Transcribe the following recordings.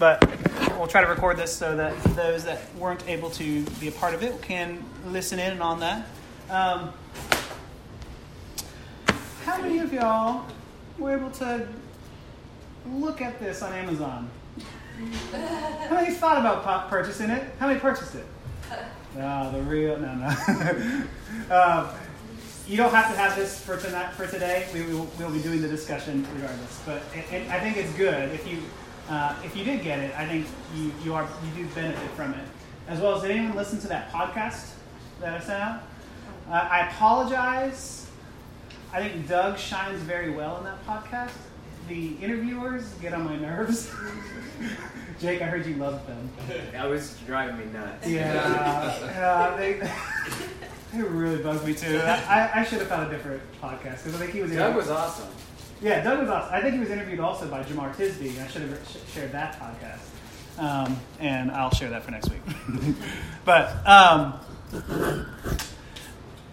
but we'll try to record this so that those that weren't able to be a part of it can listen in on that. Um, how many of y'all were able to look at this on Amazon? How many thought about purchasing it? How many purchased it? Ah, the real no no. um, you don't have to have this for tonight for today. We will we'll be doing the discussion regardless. But it, it, I think it's good if you uh, if you did get it. I think you you are you do benefit from it as well as did anyone listen to that podcast that I sent out? Uh, I apologize. I think Doug shines very well in that podcast. The interviewers get on my nerves. Jake, I heard you loved them. That was driving me nuts. Yeah, they, they really bugged me too. I, I should have found a different podcast because I think he was. Doug was awesome. Yeah, Doug was awesome. I think he was interviewed also by Jemar Tisby. I should have sh- shared that podcast, um, and I'll share that for next week. but um,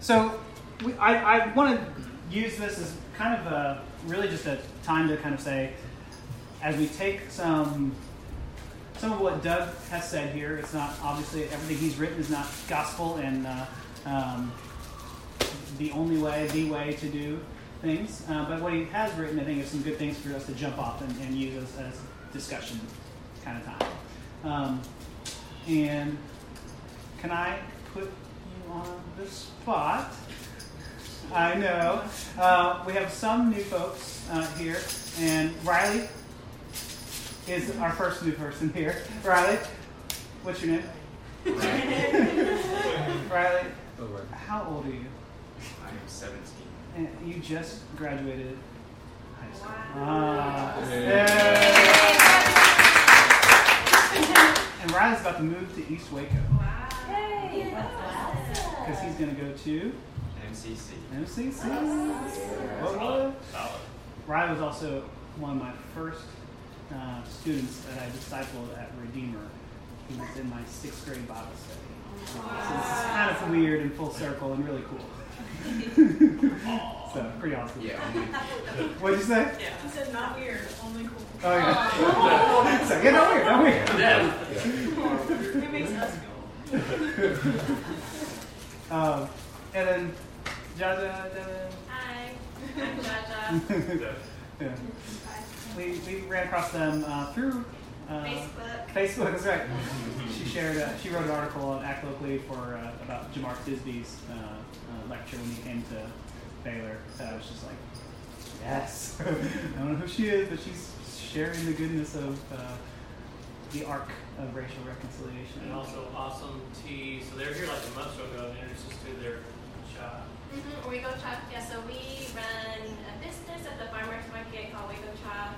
so we, I, I want to use this as kind of a really just a time to kind of say, as we take some some of what Doug has said here, it's not obviously everything he's written is not gospel and uh, um, the only way, the way to do things. Uh, but what he has written, I think, is some good things for us to jump off and, and use as, as, discussion kind of time. Um, and can I put you on the spot? I know. Uh, we have some new folks uh, here, and Riley is our first new person here. Riley, what's your name? Riley, how old are you? I am 17. And you just graduated high school. Wow. Ah, Yay. yeah. And Riley's about to move to East Waco Wow. because he's going to go to MCC. MCC. What, Solid. what? Solid. Riley was also one of my first uh, students that I discipled at Redeemer. He was in my sixth grade Bible study. So this is kind of weird and full circle and really cool. so pretty awesome. Yeah. What'd you say? Yeah. He said not weird, only cool. Oh yeah. so, yeah, not weird, not weird. Yeah. It makes us cool. Um, and then Jaja, Devin. Hi, I'm Jaja. yeah. We, we ran across them uh, through uh, Facebook. Facebook, that's right. she shared. Uh, she wrote an article on Act Locally for uh, about Jemar Tisby's uh, uh, lecture when he came to Baylor. That I was just like, yes. I don't know who she is, but she's sharing the goodness of uh, the arc of racial reconciliation. And also Awesome Tea. So they were here like a month or so ago and introduced us to their shop. Mm-hmm. Waco Chop. Yeah, so we run a business at the farmers market called Waco Chop,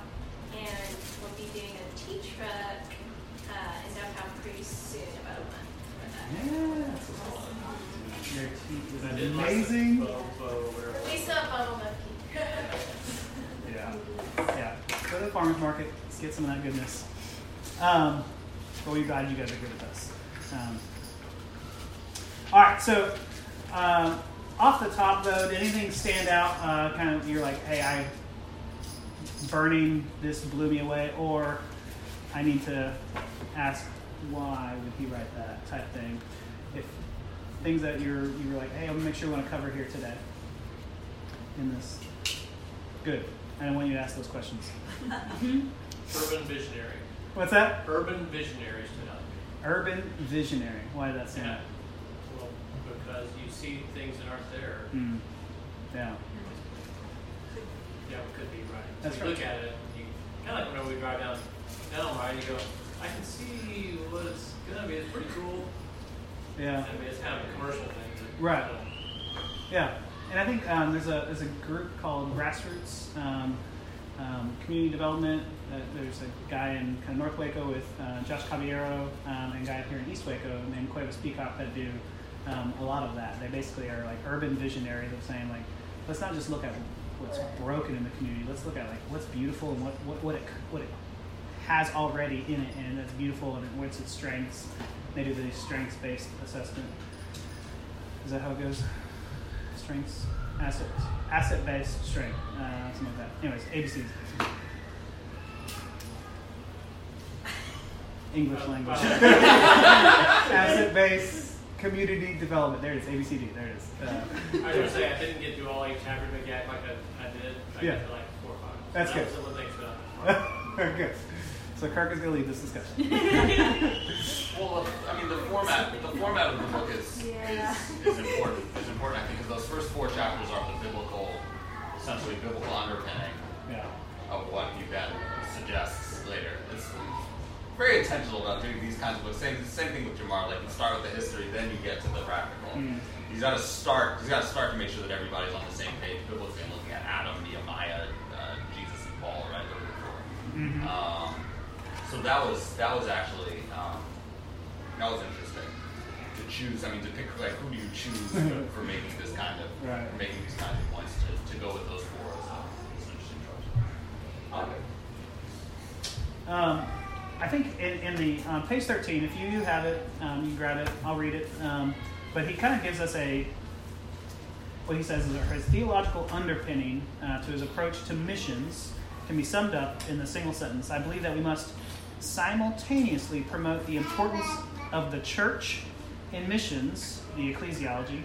and we'll be doing a tea truck uh, in downtown pretty soon, about a month for that. Yes. Their tea is And I did like amazing. We still have bubble milk tea. Yeah. Yeah. Go to the farmer's market, let's get some of that goodness. Um, but we're glad you guys are good with us. Um, all right, so um, off the top though, did anything stand out? Uh, kind of, you're like, hey, I burning this blew me away, or I need to ask why would he write that type thing. If things that you're you were like, hey, I'm gonna make sure I want to cover here today in this. Good. I don't want you to ask those questions. Urban Visionary. What's that? Urban Visionary stood out to me. Urban visionary. Why did that stand Yeah. Well, because you see things that aren't there. Mm. Yeah, it could be right. That's you right. look at it, you kind of like whenever we drive down Delmar, you go, I can see what it's gonna be. It's pretty cool. Yeah. I mean, it's kind of a commercial thing. Right. Yeah, and I think um, there's a there's a group called Grassroots um, um, Community Development. Uh, there's a guy in kind of North Waco with uh, Josh Caballero um, and a guy here in East Waco named Cuevas Peacock that do um, a lot of that. They basically are like urban visionaries of saying like, let's not just look at what's broken in the community. Let's look at like what's beautiful and what what, what it what it has already in it and that's beautiful and what's its strengths. They do the strengths based assessment. Is that how it goes? Strengths, assets, asset based strength, uh, something like that. Anyways, ABCs. English Oh, language. Asset based community development. There it is. ABCD. There it is. Uh, I was gonna say I didn't get through all eight chapters of yet like I, I did. I Yeah. got to like four or five. That's that good. Was some of the things that good. So Kirk is going to lead this discussion. Well, I mean, the format, the format of the book is, Yeah. is, is important. Is important, I think, because those first four chapters are the biblical, essentially biblical underpinning Yeah. of what Buchanan suggests later. It's very intentional about doing these kinds of books. Same, same thing with Jemar. Like you start with the history, then you get to the practical. Mm. He's got to start. He's got to start to make sure that everybody's on the same page biblically, and looking at Adam, Nehemiah, uh, Jesus, and Paul, right? Those are four. Mhm. Um, so that was that was actually um, that was interesting to choose. I mean, to pick like who do you choose for, for making this kind of Right. for making these kinds of points to, to go with those four uh, an interesting choice. Okay. Um, I think in, in the um, page 13, if you have it, um, you grab it. I'll read it. Um, but he kind of gives us a what he says is his theological underpinning uh, to his approach to missions can be summed up in the single sentence. I believe that we must simultaneously promote the importance of the church in missions, the ecclesiology,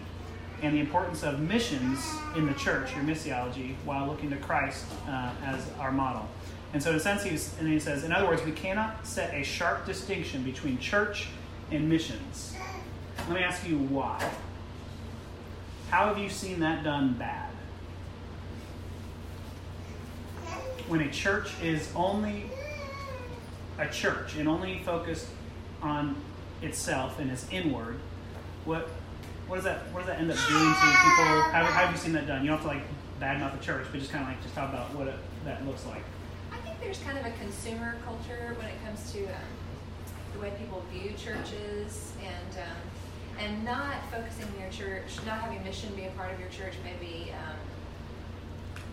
and the importance of missions in the church, your missiology, while looking to Christ uh, as our model. And so, in a sense, he's, and he says, in other words, we cannot set a sharp distinction between church and missions. Let me ask you why. How have you seen that done bad? When a church is only a church and only focused on itself and is inward, what what does that what does that end up doing to people? How, how have you seen that done? You don't have to like badmouth the church, but just kind of like just talk about what it, that looks like. There's kind of a consumer culture when it comes to um, the way people view churches and um, and not focusing your church, not having a mission be a part of your church, maybe um,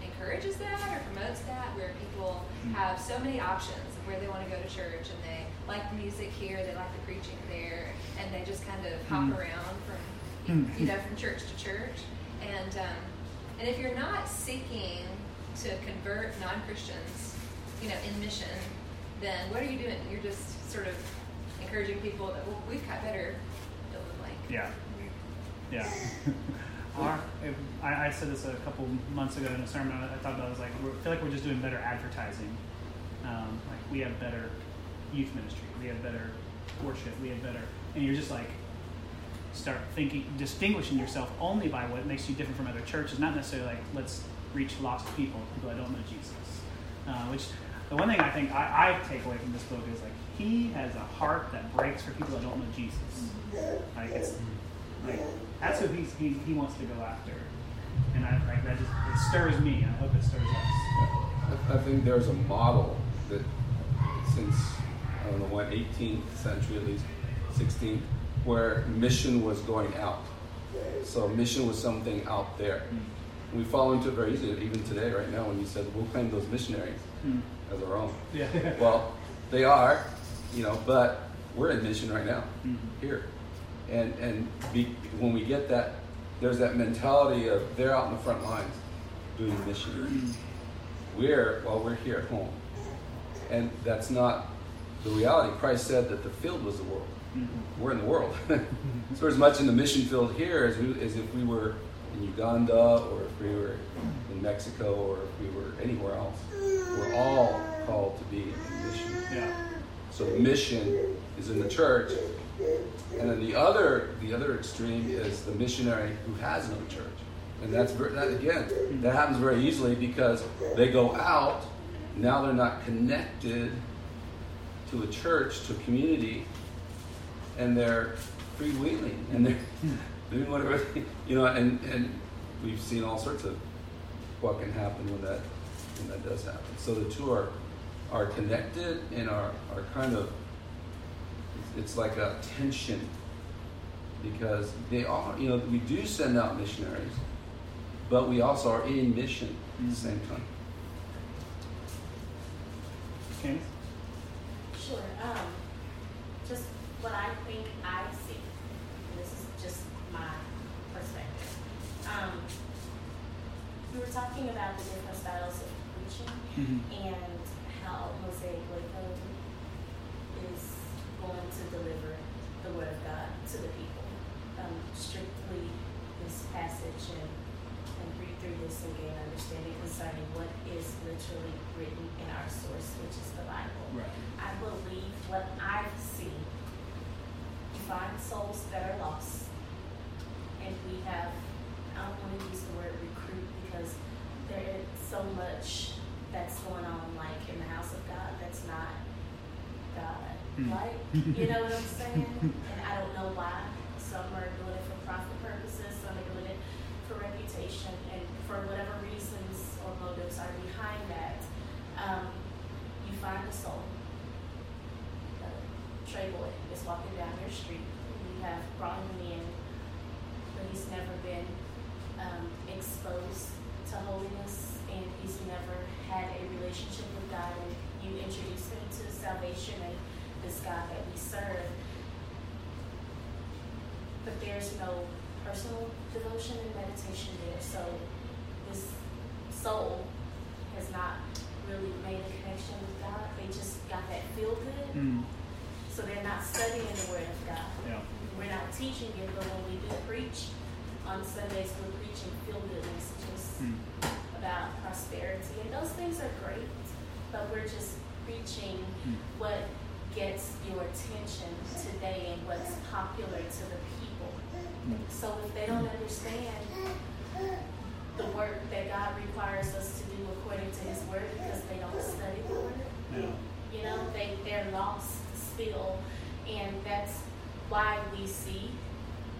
encourages that or promotes that, where people Mm. have so many options of where they want to go to church and they like the music here, they like the preaching there, and they just kind of hop Mm. around from Mm. you know from church to church. And um, and if you're not seeking to convert non-Christians, you know, in mission, then what are you doing? You're just sort of encouraging people that well, we've got better the. Yeah. Yeah. Our, I, I said this a couple months ago in a sermon. I, I thought about it, I was like, we feel like we're just doing better advertising. Um, like we have better youth ministry, we have better worship, we have better, and you're just like start thinking, distinguishing yourself only by what makes you different from other churches, not necessarily like let's reach lost people, people that don't know Jesus. Uh, which the one thing I think I, I take away from this book is like he has a heart that breaks for people that don't know Jesus. Like it's like that's who he's, he he wants to go after, and I like that just it stirs me. I hope it stirs us. I, think there's a model that since I don't know what 18th century at least 16th where mission was going out. So mission was something out there. We fall into it very easily even today right now when you said we'll claim those missionaries Hmm. As our own. Yeah. Well, they are, you know, but we're in mission right now Mhm. here. And and be, when we get that, there's that mentality of they're out in the front lines doing mission. Mm. We're well, we're here at home, and that's not the reality. Christ said that the field was the world. Mhm. We're in the world. so we're as much in the mission field here as, we, as if we were in Uganda or if we were in Mexico or if we were anywhere else. We're all called to be in mission. Yeah. So mission is in the church, and then the other the other extreme is the missionary who has no church, and that's that again that happens very easily because they go out now they're not connected to a church to a community, and they're freewheeling and they're doing whatever you know, and and we've seen all sorts of what can happen when that when that does happen. So the two are are connected and are, are kind of it's like a tension because they are you know we do send out missionaries but we also are in mission at the same time Candace? Sure. Um, just what I think I Um, were talking about the different styles of preaching mm-hmm. and how Jose Lakeland is going to deliver the Word of God to the people. Um, strictly this passage and, and read through this and gain understanding concerning what is literally written in our source, which is the Bible. Right. I believe what I see find souls that are lost, and we have I don't want to use the word recruit because there is so much that's going on, like in the house of God, that's not God, right? You know what I'm saying? And I don't know why. Some are doing it for profit purposes, some are doing it for reputation, and for whatever reasons or motives are behind that. Um, you find a soul. Uh, Trey Boy is walking down your street. You have brought him in, but he's never been um, exposed to holiness, and he's never had a relationship with God. And you introduce him to salvation and this God that we serve. But there's no personal devotion and meditation there. So this soul has not really made a connection with God. They just got that feel good. Mm. So they're not studying the Word of God. Yeah. We're not teaching it, but when we do preach on Sundays, we're preaching feel good messages Mm. about prosperity. And those things are great, but we're just preaching Mm. what gets your attention today and what's popular to the people. Mm. So if they don't understand the work that God requires us to do according to His Word because they don't study the Word, Yeah. you know, they, they're lost still. And that's why we see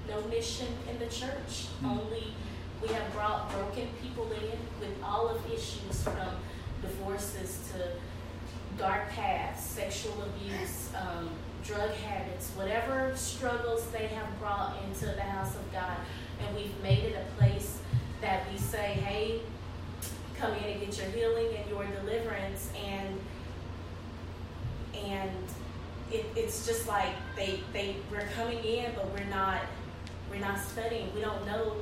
no mission in the church. Mm. Only we have brought broken people in with all of issues from divorces to dark paths, sexual abuse, um, drug habits, whatever struggles they have brought into the house of God. And we've made it a place that we say, hey, come in and get your healing and your deliverance. And and it, it's just like they they we're coming in, but we're not we're not studying. We don't know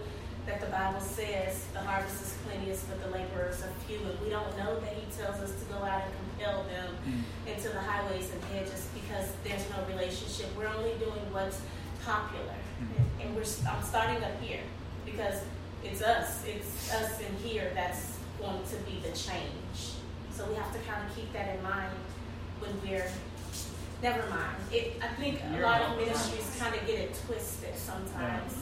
that the Bible says the harvest is plenteous, but the laborers are few, and we don't know that He tells us to go out and compel them Mm. into the highways and hedges because there's no relationship. We're only doing what's popular, and, and we're I'm starting up here because it's us, it's us in here that's going to be the change. So we have to kind of keep that in mind when we're. Never mind. It, I think a lot of ministries kind of get it twisted sometimes,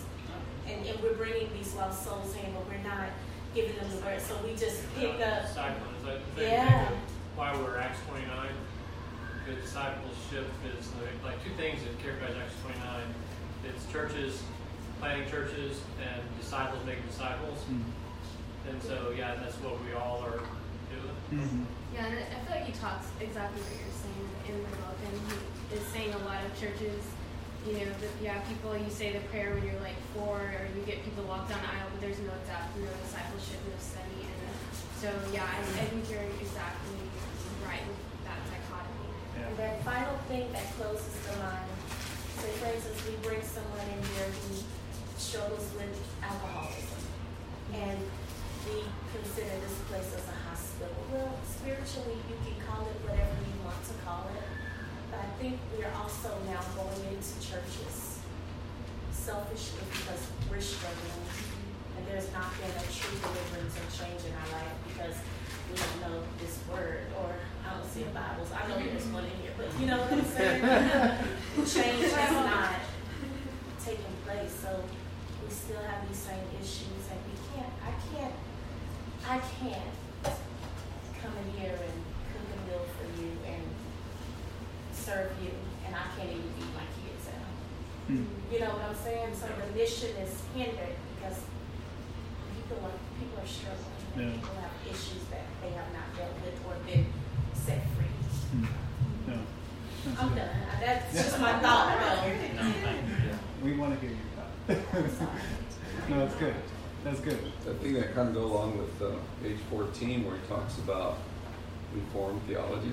and, and we're bringing these lost souls in, but we're not giving them the word. So we just pick up. Discipling, is that? Yeah. Why we're Acts 29? The discipleship is the, like two things that characterize Acts 29. It's churches, planting churches, and disciples making disciples. Mm. And so, yeah, that's what we all are doing. Mhm. Yeah, and I feel like he talks exactly what you're saying in the book, and he is saying a lot of churches, you know, that yeah, people you say the prayer when you're like four, or you get people walk down the aisle, but there's no doubt, no discipleship, no study, and so yeah, I, I think you're exactly right with that dichotomy. Yeah. And that final thing that closes the line. Say, for instance, we bring someone in here who struggles with alcoholism, and we consider this place as a Well, spiritually, you can call it whatever you want to call it, but I think we are also now going into churches selfishly because we're struggling, and there's not been a true deliverance or change in our life because we don't know this word, or I don't see a Bible. So I know there's one in here, but you know what I'm saying? Change has not taken place, so we still have these same issues, and we can't. I can't. I can't come in here and cook a meal for you and serve you, and I can't even feed my kids at home. Mm. You know what I'm saying? So the mission is hindered because people are people are struggling. And Yeah. People have issues that they have not dealt with or been set free. Mm. No. That's I'm good. done. That's just my thought. No. We want to hear your thought. no, that's good. That's good. I think that kind of go along with uh, page 14 where he talks about reformed theology.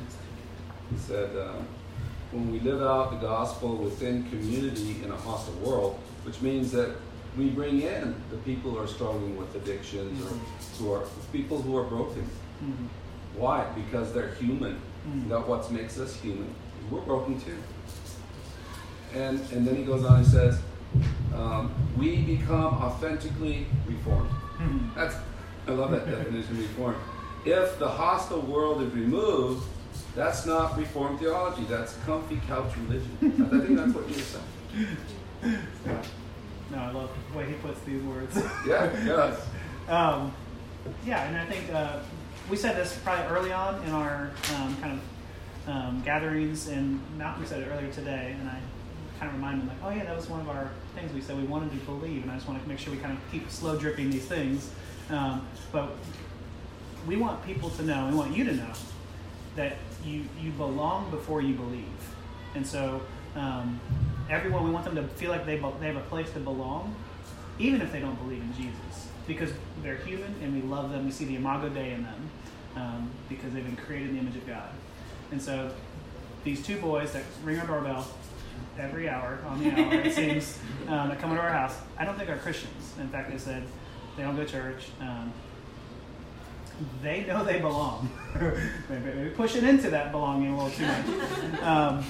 He said, uh, when we live out the gospel within community in a hostile world, which means that we bring in the people who are struggling with addictions or who are people who are broken. Mhm. Why? Because they're human. Mm. That's what makes us human. We're broken too. And and then he goes on and says, um, we become authentically reformed. Mhm. That's I love that definition of reformed. If the hostile world is removed, That's not reformed theology. That's comfy couch religion. I think that's what you're saying. No, I love the way he puts these words. Yeah, yes. Um, yeah, and I think uh, we said this probably early on in our um, kind of um, gatherings, and Malcolm said it earlier today, and I kind of reminded him, like, oh yeah, that was one of our things we said we wanted to believe, and I just want to make sure we kind of keep slow dripping these things. Um, but we want people to know, we want you to know, that you, you belong before you believe. And so um, everyone, we want them to feel like they, be- they have a place to belong, even if they don't believe in Jesus. Because they're human and we love them. We see the Imago Dei in them um, because they've been created in the image of God. And so these two boys that ring our doorbell every hour on the hour, it seems, um, that come into our house, I don't think are Christians. In fact, they said they don't go to church. Um, they know they belong. maybe, maybe pushing into that belonging a little too much. Um,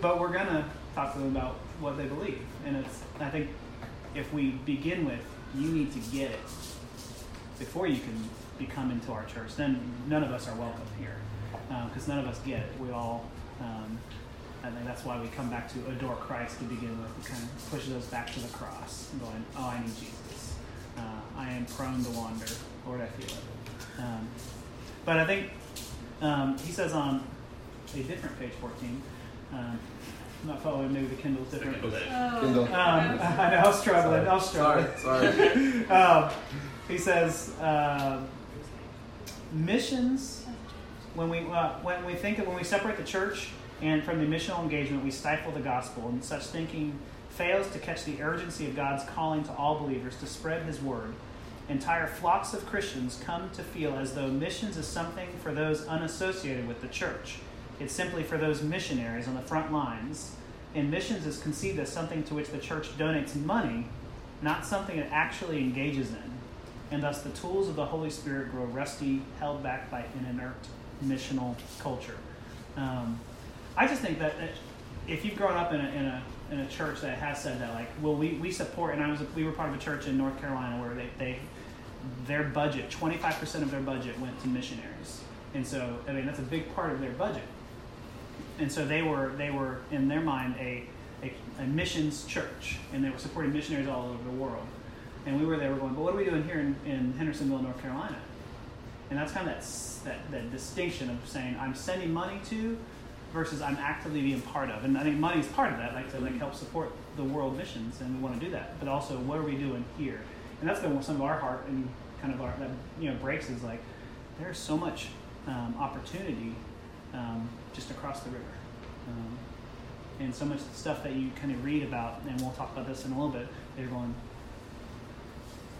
but we're gonna talk to them about what they believe, and it's. I think if we begin with, you need to get it before you can become into our church. Then none of us are welcome here because none of us get it. We all. Um, I think that's why we come back to adore Christ to begin with. It kind of pushes us back to the cross, going, "Oh, I need Jesus. Uh, I am prone to wander. Lord, I feel it." Um, but I think um, he says on a different page 14. Um, I'm not following. Maybe the Kindle's different. Kindle. Um, I know. I was struggling. I was struggling. Sorry, sorry. um, he says uh, missions. When we uh, when we think of when we separate the church and from the missional engagement, we stifle the gospel, and such thinking fails to catch the urgency of God's calling to all believers to spread His word. Entire flocks of Christians come to feel as though missions is something for those unassociated with the church. It's simply for those missionaries on the front lines. And missions is conceived as something to which the church donates money, not something it actually engages in. And thus the tools of the Holy Spirit grow rusty, held back by an inert missional culture. Um, I just think that, if you've grown up in a, in a in a church that has said that, like, well, we, we support, and I was we were part of a church in North Carolina where they, they their budget, 25% of their budget went to missionaries. And so, I mean, that's a big part of their budget. And so they were, they were in their mind, a, a, a missions church, and they were supporting missionaries all over the world. And we were there, we're going, but what are we doing here in, in Hendersonville, North Carolina? And that's kind of that, that, that distinction of saying, I'm sending money to versus I'm actively being part of. And I think money is part of that, like to like help support the world missions, and we want to do that. But also, what are we doing here? And that's been some of our heart and kind of our that you know breaks is like there's so much um, opportunity um, just across the river, um, and so much stuff that you kind of read about, and we'll talk about this in a little bit. They're going.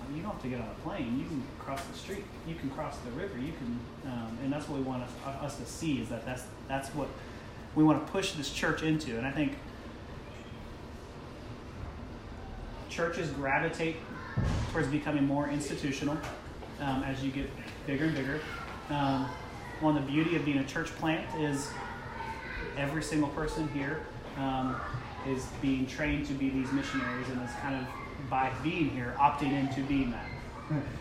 "Oh, You don't have to get on a plane. You can cross the street. You can cross the river. You can, um, and that's what we want us, us to see is that that's that's what we want to push this church into. And I think churches gravitate towards becoming more institutional um, as you get bigger and bigger. Um, one of the beauty of being a church plant is every single person here um, is being trained to be these missionaries and is kind of by being here opting into being that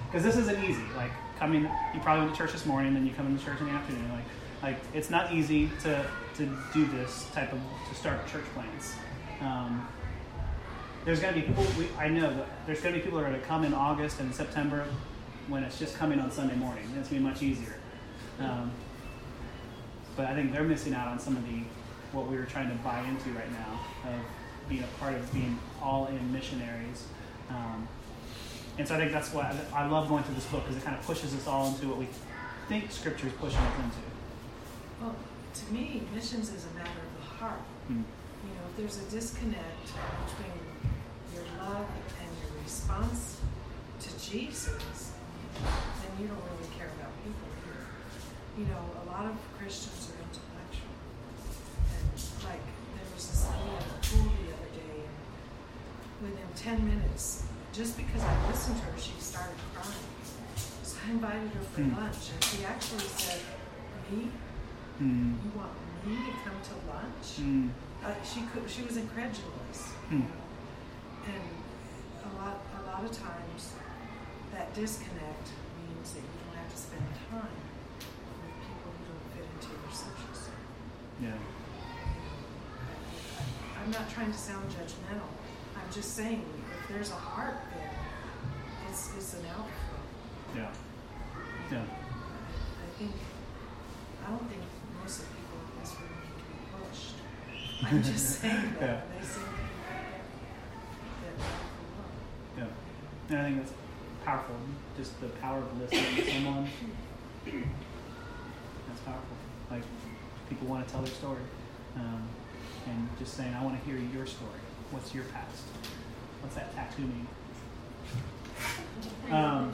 because this isn't easy like coming you probably went to church this morning and then you come into church in the afternoon like like it's not easy to to do this type of to start church plants. Um, there's going to be people we, i know that there's going to be people that are going to come in august and september when it's just coming on sunday morning. It's going to be much easier. Um, but i think they're missing out on some of the what we were trying to buy into right now of being a part of being all in missionaries. Um, and so i think that's why I, love going through this book because it kind of pushes us all into what we think scripture is pushing us into. Well, to me, missions is a matter of the heart. Hmm. You know, if there's a disconnect between your love and your response to Jesus, then you don't really care about people here. You know, a lot of Christians are intellectual. And like, there was this lady at the pool the other day, and within 10 minutes, just because I listened to her, she started crying. So I invited her for Hmm. lunch, and she actually said, Me? Hmm. You want me to come to lunch? Hmm. Uh, she could. She was incredulous. You know? And a lot, a lot of times, that disconnect means that you don't have to spend time with people who don't fit into your social circle. Yeah. I'm not trying to sound judgmental. I'm just saying if there's a heart there, it's, it's an outflow. Yeah. Yeah. I think, I don't think most of the people in this room need to be pushed. I'm just saying Yeah. that. They seem to be that, that powerful love. Yeah. And I think that's powerful. Just the power of listening to someone. That's powerful. Like people want to tell their story, um, and just saying, "I want to hear your story. What's your past? What's that tattoo mean?" Um,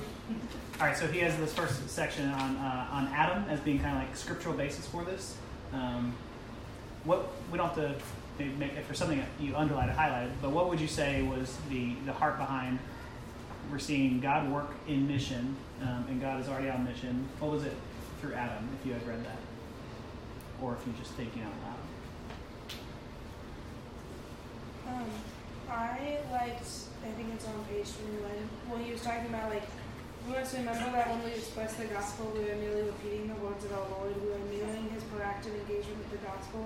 all right, so he has this first section on uh, on Adam as being kind of like scriptural basis for this. Um, what we don't have to maybe make for something you underlined or highlighted, but what would you say was the the heart behind we're seeing God work in mission, um, and God is already on mission. What was it through Adam, if you had read that, or if you're just thinking out loud? Um, I liked, I think it's on page 21, well, he was talking about, like, we must remember that when we express the gospel, we are merely repeating the words of our Lord. We are mirroring his proactive engagement with the gospel,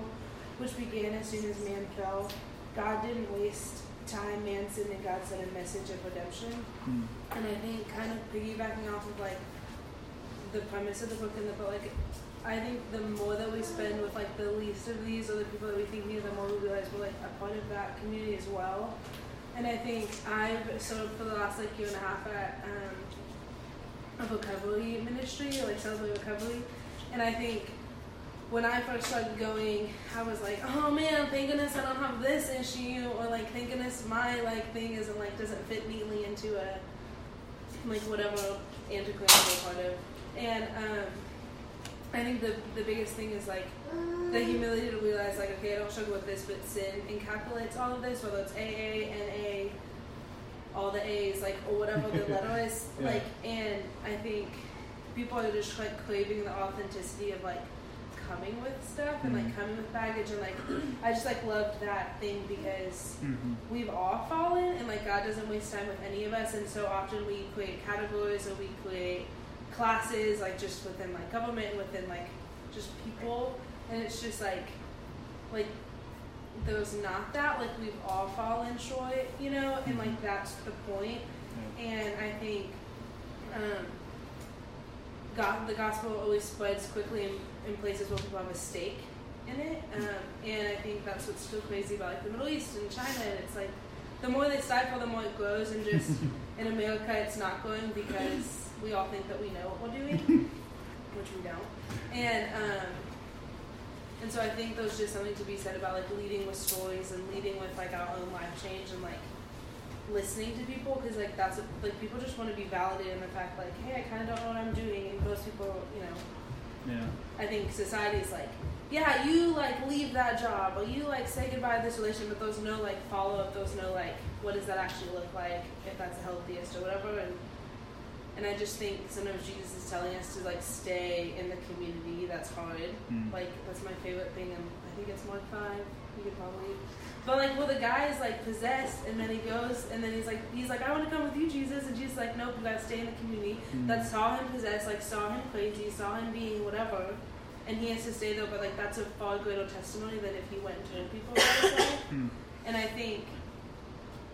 which began as soon as man fell. God didn't waste time, man sinned, and God sent a message of redemption. Hmm. And I think kind of piggybacking off of like the premise of the book and the book, like I think the more that we spend with like the least of these or the people that we think need, the more we realize we're like a part of that community as well. And I think I've sort of for the last like year and a half at um, a vocabulary ministry, like Celebrate Recovery, and I think when I first started going, I was like, oh man, thank goodness I don't have this issue, or like thank goodness my like thing isn't like doesn't fit neatly into a like whatever antiquarian part of. And um, I think the the biggest thing is like the humility to realize like okay, I don't struggle with this, but sin encapsulates all of this, whether it's AA, NA, all the A's, like or whatever the letter is, Yeah. like. And I think people are just like craving the authenticity of like coming with stuff and like Mhm. coming with baggage and like I just like loved that thing because Mm-hmm. we've all fallen and like God doesn't waste time with any of us and so often we create categories or we create classes like just within like government within like just people and it's just like like there's not that like we've all fallen short you know and like that's the point. point and I think um God, the gospel always spreads quickly in, in places where people have a stake in it. Um, and I think that's what's so crazy about like the Middle East and China. And it's like the more they stifle, the more it grows. And just in America, it's not growing because we all think that we know what we're doing, which we don't. And um, and so I think there's just something to be said about like leading with stories and leading with like our own life change and like listening to people because like that's what, like people just want to be validated in the fact like hey I kind of don't know what I'm doing and most people you know Yeah. I think society is like yeah you like leave that job or you like say goodbye to this relationship but there's no like follow up there's no like what does that actually look like if that's the healthiest or whatever and and I just think sometimes Jesus is telling us to like stay in the community that's hard Mm. like that's my favorite thing and I think it's Mark five you could probably but like, well, the guy is like possessed, and then he goes, and then he's like, he's like, I want to come with you, Jesus, and Jesus is like, nope, you gotta stay in the community. Mm. That saw him possessed, like saw him crazy, saw him being whatever, and he has to stay there. But like, that's a far greater testimony than if he went and told people himself. Mm. And I think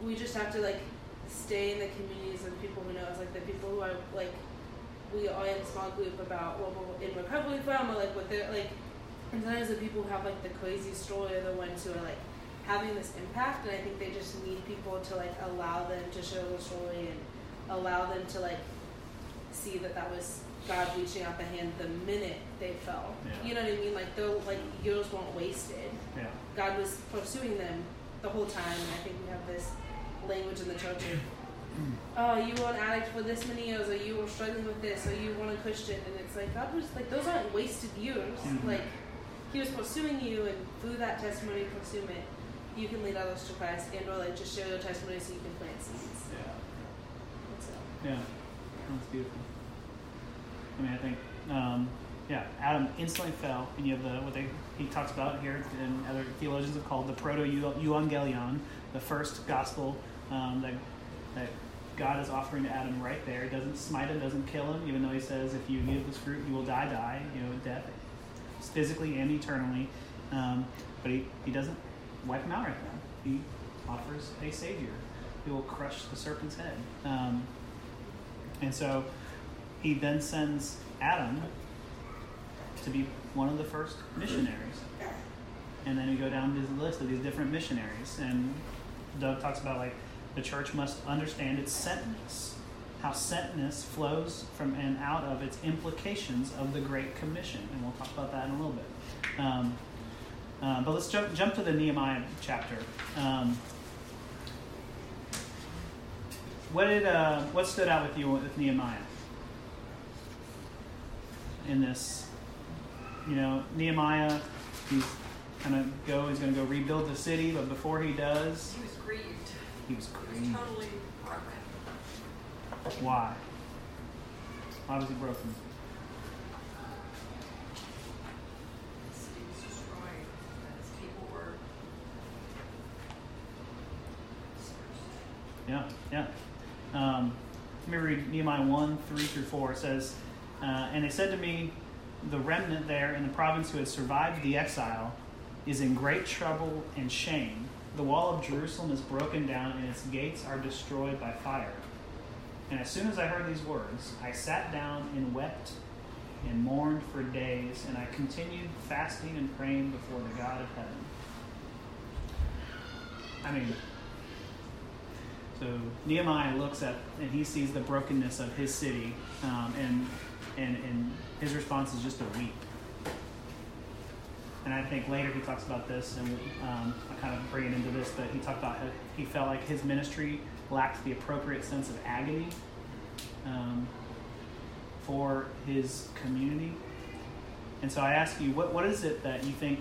we just have to like stay in the communities of people who know us, like the people who are like we are in a small group about what we're in recovery from, or like what they're like. And sometimes the people who have like the crazy story are the ones who are like having this impact, and I think they just need people to like allow them to share the story and allow them to like see that that was God reaching out the hand the minute they fell. Yeah. You know what I mean? Like they're like years weren't wasted. Yeah. God was pursuing them the whole time, and I think we have this language in the church oh, you were an addict for this many years, or you were struggling with this, or you weren't a Christian, and it's like God was like those aren't wasted years. Mhm. Like He was pursuing you, and through that testimony and pursuit, you can lead others to Christ, and or like just share your testimony so you can plant seeds. Yeah. Yeah, that's beautiful. I mean, I think, um, yeah, Adam instantly fell, and you have the what they he talks about here, and other theologians have called the protoevangelium, the first gospel um, that that God is offering to Adam right there. He doesn't smite him, doesn't kill him, even though he says, if you eat this fruit, you will die, die, you know, death, physically and eternally. Um, but he, he doesn't wipe him out right now. He offers a savior who will crush the serpent's head. Um, and so he then sends Adam to be one of the first missionaries. And then we go down the list of these different missionaries. And Doug talks about like the church must understand its sentness, how sentness flows from and out of its implications of the Great Commission. And we'll talk about that in a little bit. Um, uh, but let's jump, jump to the Nehemiah chapter. Um, what did uh, what stood out with you with Nehemiah in this? You know, Nehemiah, he's kind of go. He's going to go rebuild the city, but before he does, He was grieved. He was He grieved. was totally broken. Why? Why was he broken? The city was destroyed. and His people were Yeah, yeah. Um, let me read Nehemiah 1 3 through 4. It says, uh, And they said to me, The remnant there in the province who had survived the exile is in great trouble and shame. The wall of Jerusalem is broken down, and its gates are destroyed by fire. And as soon as I heard these words, I sat down and wept and mourned for days, and I continued fasting and praying before the God of heaven. I mean, so Nehemiah looks at and he sees the brokenness of his city, um, and and and his response is just to weep. And I think later he talks about this, and um, I kind of bring it into this, but he talked about how he felt like his ministry lacked the appropriate sense of agony um, for his community. And so I ask you, what, what is it that you think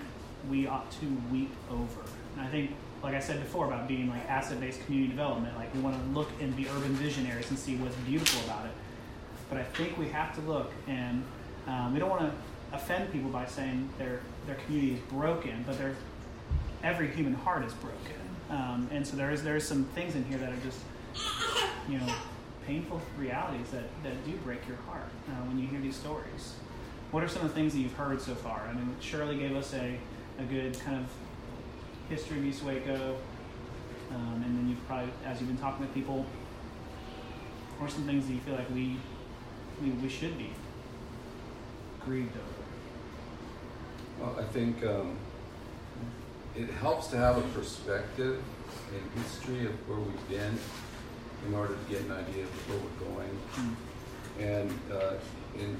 we ought to weep over? And I think, like I said before, about being like asset-based community development, like we want to look and be urban visionaries and see what's beautiful about it. But I think we have to look, and um, we don't want to offend people by saying their their community is broken, but their every human heart is broken. Um, and so there is there is some things in here that are just you know painful realities that, that do break your heart uh, when you hear these stories. What are some of the things that you've heard so far? I mean, Shirley gave us a, a good kind of history of East Waco, um, and then you've probably, as you've been talking with people, what are some things that you feel like we we, we should be grieved over? Well, I think um, it helps to have a perspective and history of where we've been in order to get an idea of where we're going. Mm. And uh, in,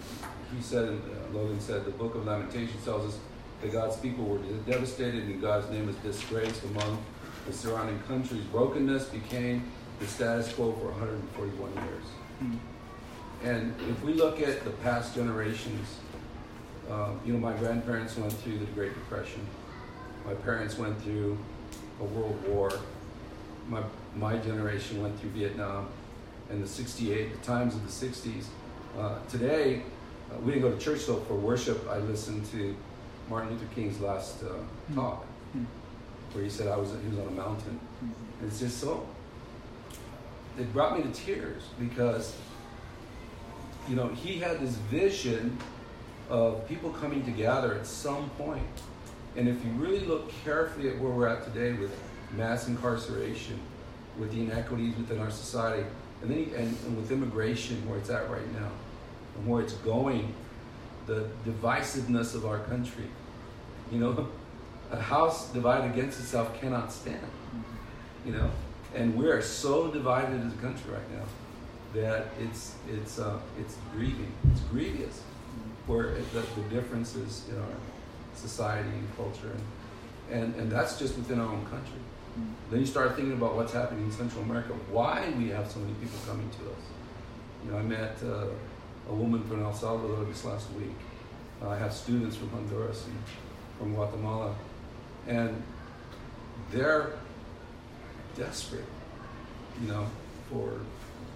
he said, and uh, Logan said, the book of Lamentations tells us that God's people were devastated and God's name was disgraced among the surrounding countries. Brokenness became the status quo for 141 years. Mm. And if we look at the past generations, um, you know, my grandparents went through the Great Depression. My parents went through a world war. My, my generation went through Vietnam and the 68, the times of the 60s. Uh, today, uh, we didn't go to church though for worship. I listened to Martin Luther King's last uh, Mm. talk, Mm. where he said I was he was on a mountain. Mhm. It's just so. It brought me to tears because, you know, he had this vision of people coming together at some point. And if you really look carefully at where we're at today with mass incarceration, with the inequities within our society, and then and, and with immigration where it's at right now, and where it's going, the divisiveness of our country. You know, a house divided against itself cannot stand you know and we are so divided as a country right now that it's it's uh, it's grieving it's grievous where it, the, the differences in our society and culture and, and and that's just within our own country. Then you start thinking about what's happening in Central America why we have so many people coming to us. You know I met uh, a woman from El Salvador this last week. I have students from Honduras and from Guatemala and they're desperate, you know, for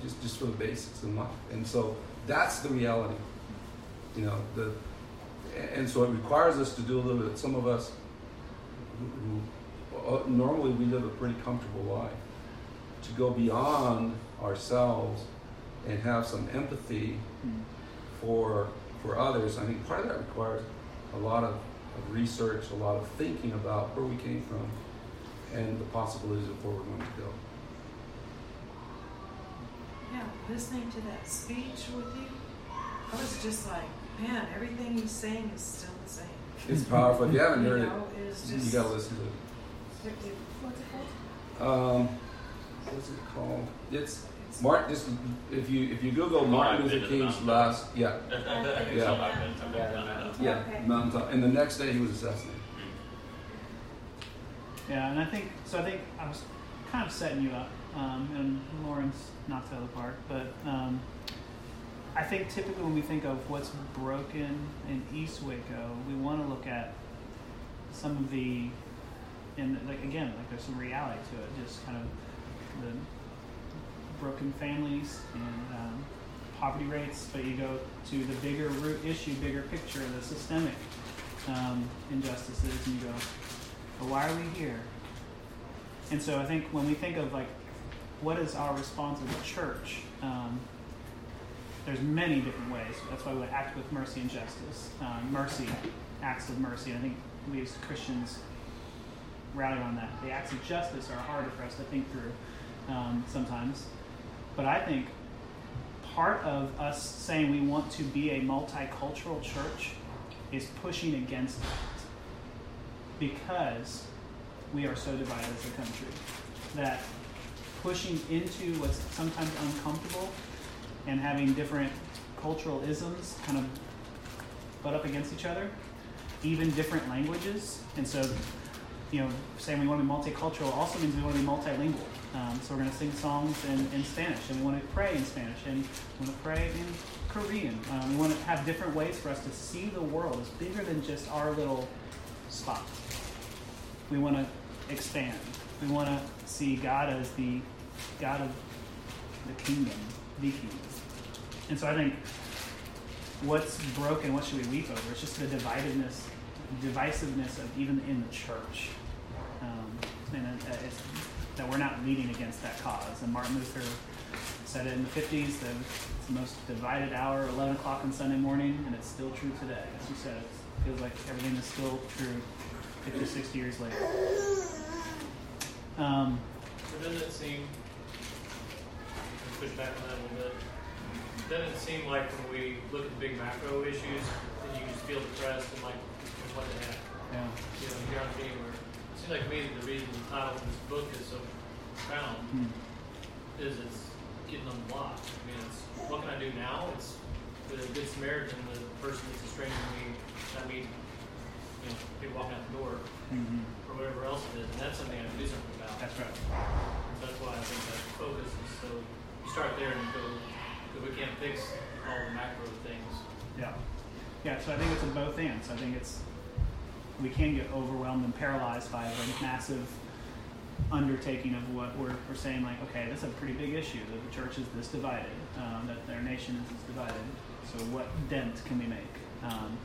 just just for the basics of life. And so that's the reality, you know. The and so it requires us to do a little bit. Some of us who, who uh, normally we live a pretty comfortable life, to go beyond ourselves and have some empathy Mm. for for others. I think part of that requires a lot of of research, a lot of thinking about where we came from, and the possibilities of where we're going to go. Yeah, listening to that speech with you, I was just like, man, everything he's saying is still the same. It's powerful. If you haven't You heard know, it, it's you gotta listen to it. What's it called? Um, what's it called? It's Martin. Just if you if you Google Martin Luther King's last, yeah, Yeah. so. I've been, I've been down that. yeah, mountaintop. And the next day he was assassinated. Yeah, and I think so. I think I was kind of setting you up, um, and Lawrence knocked out of the park. But um, I think typically when we think of what's broken in East Waco, we want to look at some of the, and like again, like there's some reality to it. Just kind of the broken families and um, poverty rates. But you go to the bigger root issue, bigger picture, the systemic um, injustices, and you go, but why are we here? And so I think when we think of like, what is our response as a church? Um, there's many different ways. That's why we act with mercy and justice. Um, mercy, acts of mercy. And I think we as Christians rally on that. The acts of justice are harder for us to think through um, sometimes. But I think part of us saying we want to be a multicultural church is pushing against that because we are so divided as a country that pushing into what's sometimes uncomfortable and having different cultural isms kind of butt up against each other, even different languages. And so, you know, saying we want to be multicultural also means we want to be multilingual. Um, so we're going to sing songs in, in Spanish, and we want to pray in Spanish, and we want to pray in Korean. Um, we want to have different ways for us to see the world as bigger than just our little spot. We want to expand. We want to see God as the God of the kingdom, the kingdom. And so I think what's broken, what should we weep over? It's just the dividedness, divisiveness of even in the church. Um, and it's, that we're not leading against that cause. And Martin Luther said it in the 50s that it's the most divided hour, 11 o'clock on Sunday morning, and it's still true today. As you said, it feels like everything is still true 50, 60 years later. Um, doesn't it seem, push back on that a little bit, doesn't seem like when we look at the big macro issues, then you just feel depressed and like, what the heck? yeah. You know, you're not being where, it seems like to me that the reason the title of this book is so profound Hmm. is it's getting the. I mean, it's, what can I do now? It's the Good Samaritan, the person that's a stranger to me, I meet, you know, people walking out the door, Mhm. or whatever else it is, and that's something I have to do something about. That's right. So That's why I think that focus is so, you start there and you go, we can't fix all the macro things. Yeah. Yeah, so I think it's a both ends. I think it's, we can get overwhelmed and paralyzed by the massive undertaking of what we're, we're saying, like, okay, this is a pretty big issue, that the church is this divided, um, that their nation is this divided. So what dent can we make? Um,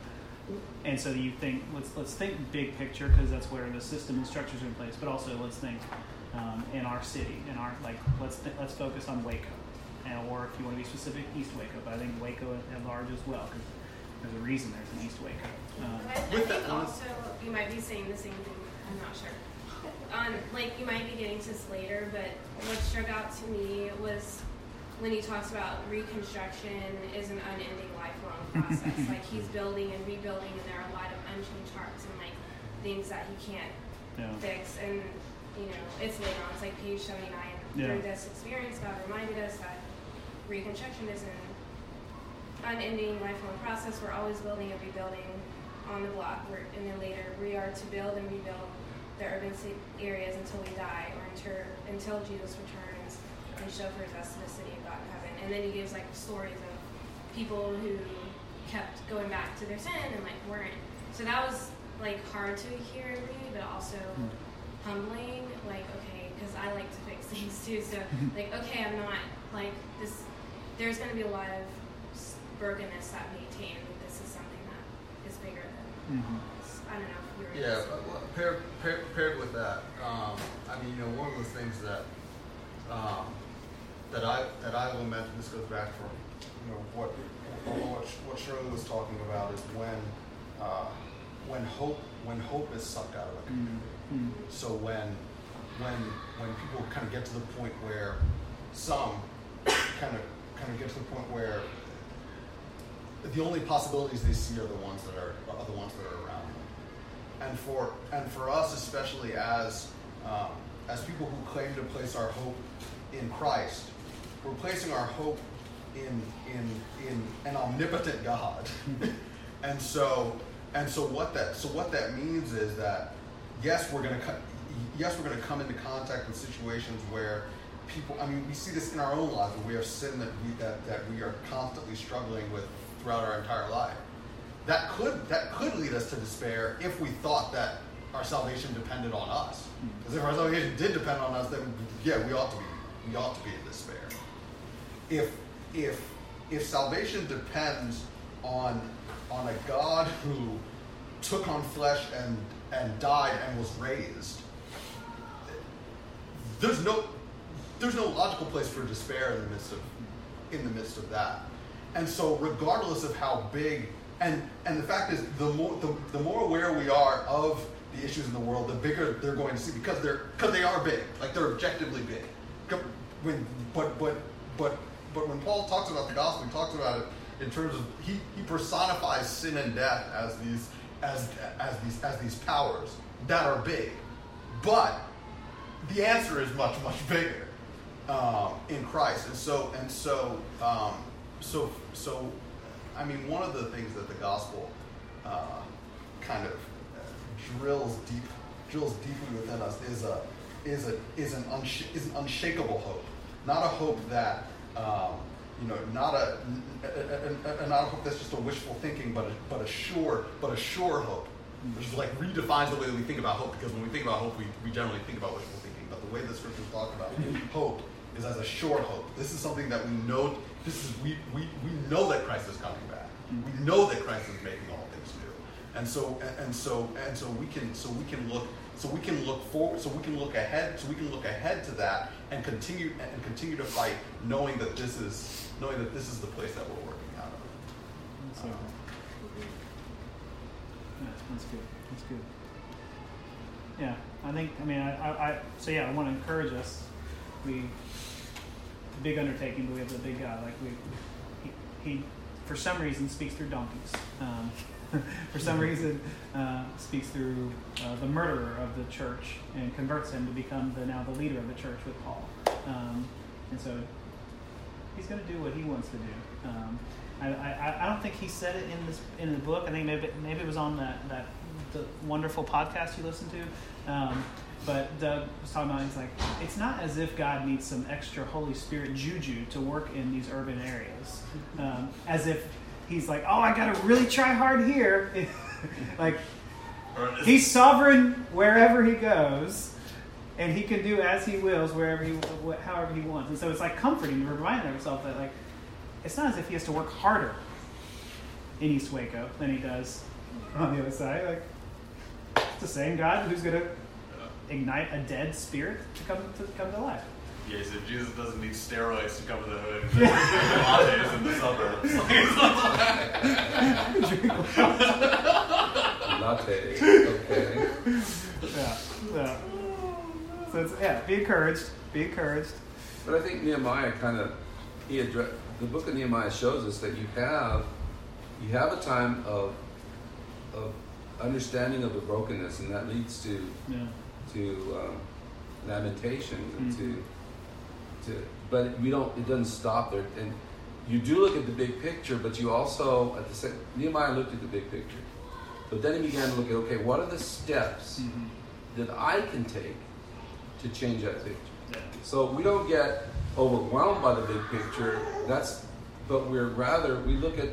and so you think, let's, let's think big picture, because that's where the system and structures are in place, but also let's think um, in our city, in our, like, let's, th- let's focus on Waco. And, or if you want to be specific, East Waco, but I think Waco at large as well, because there's a reason there's an East Waco. Um, I, I think also you might be saying the same thing. I'm not sure. On like you might be getting to this later, but what struck out to me was when he talks about reconstruction is an unending lifelong process. like he's building and rebuilding, and there are a lot of unchanged hearts and like things that he can't yeah. fix. And you know, it's later on. It's like page 79. Yeah. Through this experience, God reminded us that reconstruction is an unending, lifelong process. We're always building and rebuilding on the block. And then later, we are to build and rebuild the urban areas until we die or until, until Jesus returns and chauffeurs us to the city of God in heaven. And then he gives like stories of people who kept going back to their sin and like weren't. So that was like hard to hear and read, but also hmm. humbling. Like, okay, because I like to fix things too. So, hmm. like, okay, I'm not like this. There's going to be a lot of brokenness that maintain. but This is something that is bigger than. Mhm. I don't know if you were. Yeah, but, well, paired, paired, paired with that, um, I mean, you know, one of the things that um, that I that I lament, and this goes back from you know what what what Shirley was talking about is when uh, when hope when hope is sucked out of a community. Mm. So when when when people kind of get to the point where some kind of kind of get to the point where the only possibilities they see are the ones that are, are the ones that are around them. And for and for us, especially as um, as people who claim to place our hope in Christ, we're placing our hope in in in an omnipotent God. and so and so what that so what that means is that yes, we're going to yes, we're going to come into contact with situations where people. I mean, we see this in our own lives where we have sin that we that, that we are constantly struggling with throughout our entire life. That could that could lead us to despair if we thought that our salvation depended on us. Hmm. Because if our salvation did depend on us, then yeah, we ought to be we ought to be in despair. If if if salvation depends on on a God who took on flesh and and died and was raised, there's no there's no logical place for despair in the midst of in the midst of that. And so regardless of how big and and the fact is the more the, the more aware we are of the issues in the world, the bigger they're going to see because they're because they are big. Like they're objectively big. When but but but but when Paul talks about the gospel, he talks about it in terms of he, he personifies sin and death as these as as these as these powers that are big. But the answer is much much bigger um, in Christ, and so and so um, so so. I mean, one of the things that the gospel uh, kind of drills deep drills deeply within us is a is a is an unsh- is an unshakable hope, not a hope that. Um, you know, not a, a, a, a, not a hope that's just a wishful thinking, but a, but a sure, but a sure hope, which is like redefines the way that we think about hope. Because when we think about hope, we, we generally think about wishful thinking, but the way the scriptures talk about hope is as a sure hope. This is something that we know. This is we we, we know that Christ is coming back. Mm-hmm. We know that Christ is making all things new, and so and, so and so we can so we can look so we can look forward so we can look ahead so we can look ahead to that and continue and continue to fight knowing that this is knowing that this is the place that we're working out of. So, yeah, that's good. That's good. Yeah, I think. I mean, I, I, I so yeah, I want to encourage us. We big undertaking, but we have the big guy. Like we, he, he for some reason speaks through donkeys. Um, for some reason, uh, speaks through uh, the murderer of the church and converts him to become the now the leader of the church with Paul. Um, and so he's going to do what he wants to do. Um, I, I, I don't think he said it in this in the book. I think maybe maybe it was on that that the wonderful podcast you listened to. Um, but Doug was talking about, he's like, it's not as if God needs some extra Holy Spirit juju to work in these urban areas. Um, as if he's like, oh, I got to really try hard here. like, he's sovereign wherever he goes, and he can do as he wills wherever he, however he wants. And so it's like comforting to remind himself that, like, it's not as if he has to work harder in East Waco than he does on the other side. Like, it's the same God who's going to ignite a dead spirit to come to come to life. Yeah, so Jesus doesn't need steroids to cover the hood. lattes in the suburbs. Latte. Okay. Yeah. Yeah. So it's, yeah, be encouraged. Be encouraged. But I think Nehemiah kind of he addressed the book of Nehemiah shows us that you have you have a time of of understanding of the brokenness, and that leads to yeah. To um, lamentations and mm-hmm. to to. But we don't. It doesn't stop there, and you do look at the big picture, but you also at the same. Nehemiah looked at the big picture, but then he began to look at okay, what are the steps mm-hmm. that I can take to change that picture? Yeah. So we don't get overwhelmed by the big picture. That's, but we're rather we look at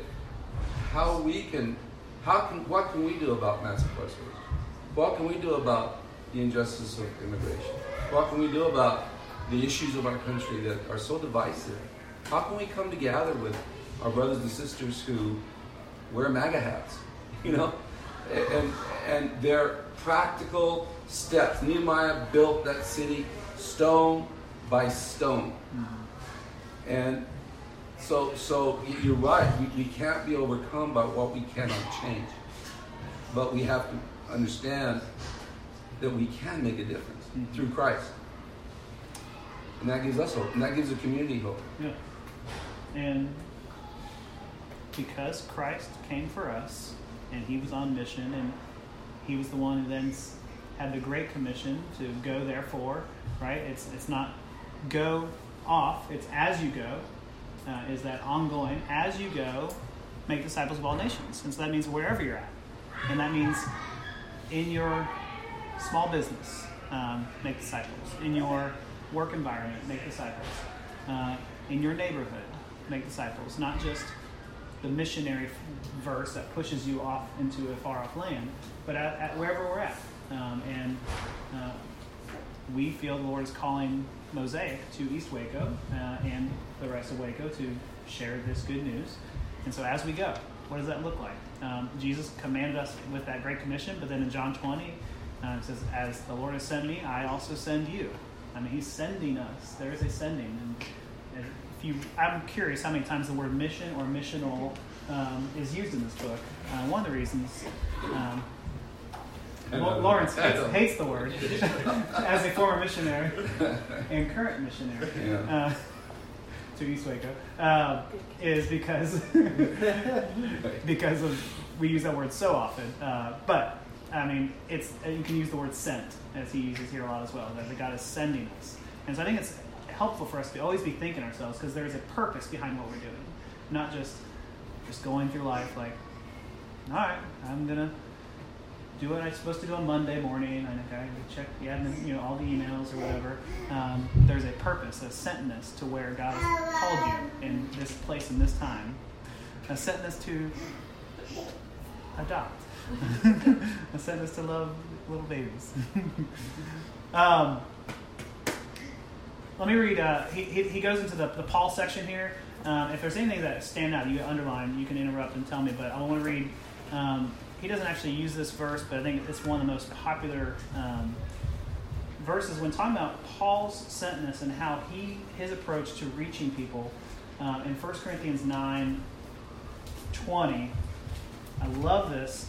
how we can, how can, what can we do about mass incarceration? What can we do about the injustice of immigration? What can we do about the issues of our country that are so divisive? How can we come together with our brothers and sisters who wear MAGA hats? You know, and and they're practical steps. Nehemiah built that city stone by stone. Mm-hmm. And so, so you're right. We, we can't be overcome by what we cannot change. but we have to understand that we can make a difference Mhm. through Christ. And that gives us hope, and that gives the community hope. Yeah. And because Christ came for us and he was on mission and he was the one who then had the great commission to go therefore, right? It's it's not go off, it's as you go. Uh, is that ongoing as you go make disciples of all nations. And so that means wherever you're at. And that means in your small business, um, make disciples. In your work environment, make disciples. Uh, in your neighborhood, make disciples. Not just the missionary verse that pushes you off into a far off land, but at, at wherever we're at. Um, and uh, we feel the Lord is calling Mosaic to East Waco uh, and the rest of Waco to share this good news. And so as we go, what does that look like? Um, Jesus commanded us with that great commission, but then in John 20, uh, it says, As the Lord has sent me, I also send you. I mean, He's sending us. There is a sending. And if you, I'm curious how many times the word mission or missional um, is used in this book. Uh, one of the reasons. Um, Well. Lawrence hates, hates the word as a former missionary and current missionary Yeah. uh, to East Waco uh, is because because of we use that word so often. Uh, but I mean, it's you can use the word sent as he uses here a lot as well. That God is sending us, and so I think it's helpful for us to always be thinking ourselves because there is a purpose behind what we're doing, not just just going through life like, all right, I'm gonna do what I'm supposed to do on Monday morning. I gotta check the admin, you know, all the emails or whatever. Um, there's a purpose, a sentness to where God has called you in this place and this time. A sentness to adopt. a sentness to love little babies. um, let me read. Uh, he, he, he goes into the, the Paul section here. Um, if there's anything that stand out, you underline, you can interrupt and tell me. But I want to read. Um, he doesn't actually use this verse, but I think it's one of the most popular um, verses when talking about Paul's sentness and how he his approach to reaching people. Um, in 1 Corinthians 9 20, I love this.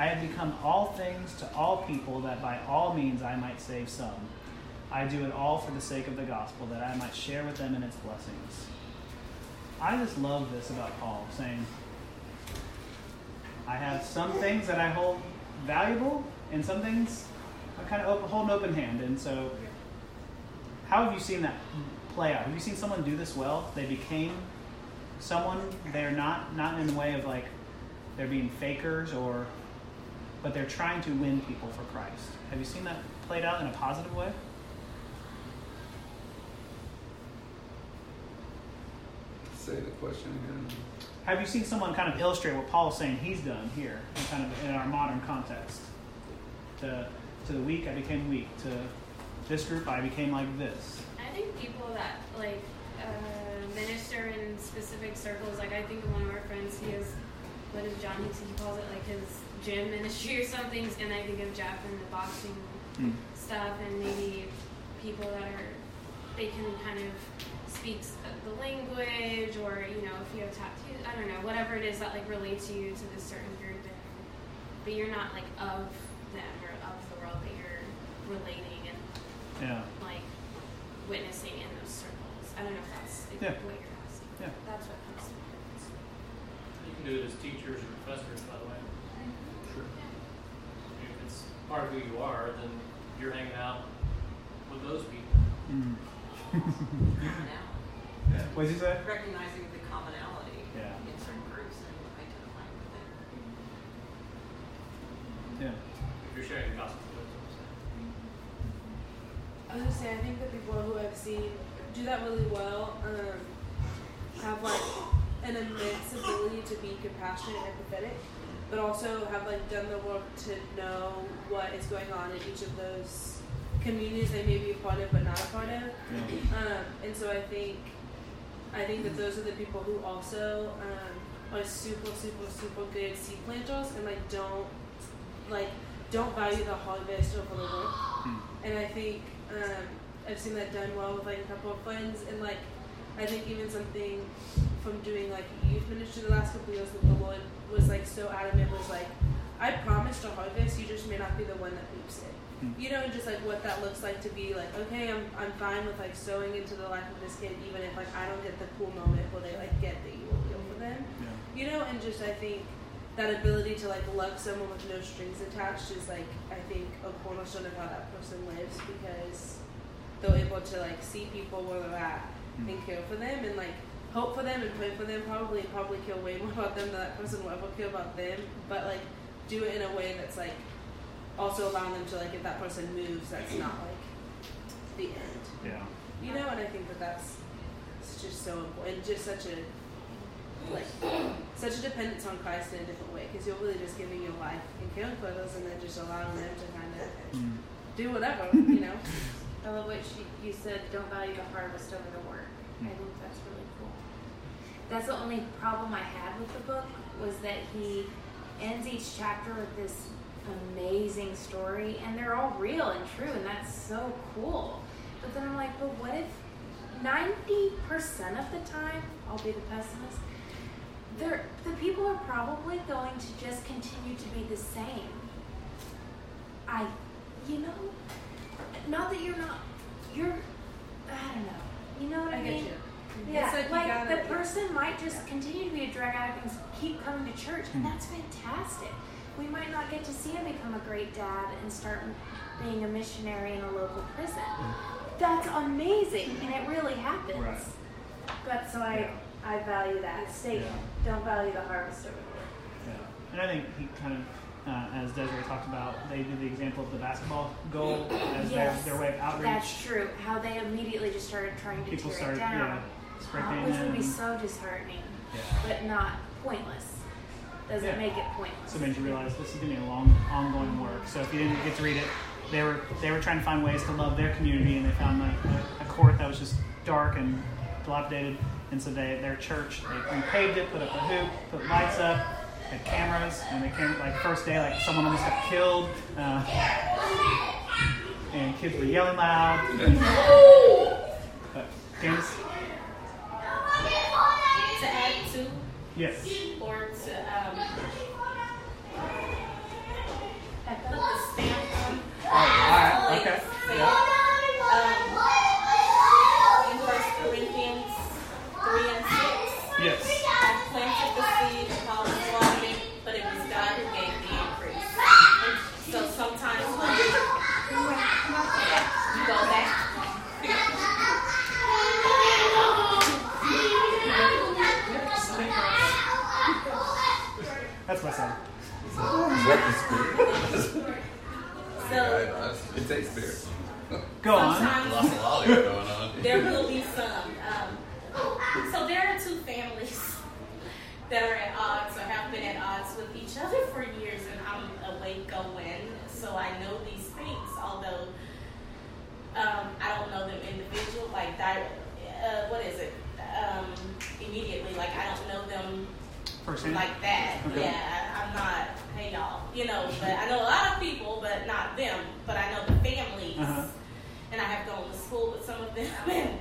I have become all things to all people, that by all means I might save some. I do it all for the sake of the gospel, that I might share with them in its blessings. I just love this about Paul, saying, I have some things that I hold valuable, and some things I kind of open, hold an open hand. And so, how have you seen that play out? Have you seen someone do this well? They became someone. They're not not in the way of like they're being fakers or, but they're trying to win people for Christ. Have you seen that played out in a positive way? Say the question again. Have you seen someone kind of illustrate what Paul is saying he's done here, in kind of in our modern context? To, to the weak, I became weak. To this group, I became like this. I think people that like uh, minister in specific circles, like I think of one of our friends, he has what is John Hicks, he calls it like his gym ministry or something, and I think of Jeff and the boxing Mm. stuff, and maybe people that are they can kind of speak the language, or you know, if you have tattoos, I don't know, whatever it is that like relates you to this certain group, and, but you're not like of them or of the world, that you're relating and Yeah. like witnessing in those circles. I don't know if that's like, Yeah. what you're asking. Yeah. That's what comes to mind. You can do it as teachers or professors, by the way. Sure. If it's part of who you are, then you're hanging out with those people. Mm. Commonality. What'd you say? Recognizing the commonality Yeah. in certain groups and identifying with it. Yeah. If you're sharing the gospel with them. I was gonna say, I think the people who I've seen do that really well um, have like an immense ability to be compassionate and empathetic, but also have like done the work to know what is going on in each of those communities they may be a part of but not a part of. Um, and so I think I think that those are the people who also um, are super, super, super good seed planters and like don't like don't value the harvest over the work. And I think um, I've seen that done well with like a couple of friends and like I think even something from doing like youth ministry the last couple of years with the Lord was like so adamant was like I promised a harvest, you just may not be the one that reaps it. Hmm. You know, and just like what that looks like to be like, okay, I'm I'm fine with like sowing into the life of this kid, even if like I don't get the cool moment where they like get that you will feel for them. yeah. You know, and just I think that ability to like love someone with no strings attached is like I think a cornerstone of how that person lives because they're able to like see people where they're at Mm-hmm. and care for them and like hope for them and pray for them. Probably probably care way more about them than that person will ever care about them. But like do it in a way that's like also allowing them to like if that person moves that's not like the end. Yeah. you know and I think that that's it's just so important and just such a like such a dependence on Christ in a different way because you're really just giving your life and caring for others and then just allowing them to kind of mm. do whatever you know I love what she, you said, don't value the harvest over the work. Hmm. I think that's really cool. That's the only problem I had with the book was that he ends each chapter with this amazing story and they're all real and true and that's so cool. But then I'm like, but what if 90% of the time, I'll be the pessimist, they're, the people are probably going to just continue to be the same. I, you know, not that you're not, you're, I don't know. You know what I, I get mean? you. Yeah, It's like you like, gotta- the person might just continue to be a drug addict and keep coming to church, and hmm. that's fantastic. We might not get to see him become a great dad and start being a missionary in a local prison. Hmm. That's amazing, and it really happens. Right. But so I, I value that statement. Don't value the harvest over the. Yeah. And I think he kind of, uh, as Desiree talked about, they did the example of the basketball goal as Yes, their, their way of outreach. That's true. How they immediately just started trying to People tear started, it down, yeah, spray which would be so disheartening, Yeah. but not pointless. Doesn't Yeah. make it pointless. So it made you realize this is going to be a long, ongoing work. So if you didn't get to read it, they were they were trying to find ways to love their community, and they found a, a, a court that was just dark and dilapidated. And so they their church they repaved it, put up a hoop, put lights up, had cameras, and they came like first day like someone almost got killed, uh, and kids were yelling loud. But Candace, To add to yes. or to um, put the stamp on. Oh, all right, okay. Yeah. Um, in First Corinthians three and six. Yes. I planted the seed, Apollos watered it, but it was God who gave the increase. And so sometimes when you go back. That's my son. Is that the spirit? So it takes spirit. Go on. Sometimes Lots of lolly going on. there will be some. Um, so there are two families that are at odds or have been at odds with each other for years, and I'm awake going, so I know these things. Although um, I don't know them individual, like di- uh, what is it? Um, immediately, like I don't know them Firsthand? like that. Okay. Yeah, I'm not. Y'all, you know, but I know a lot of people, but not them. But I know the families Uh-huh. and I have gone to school with some of them, and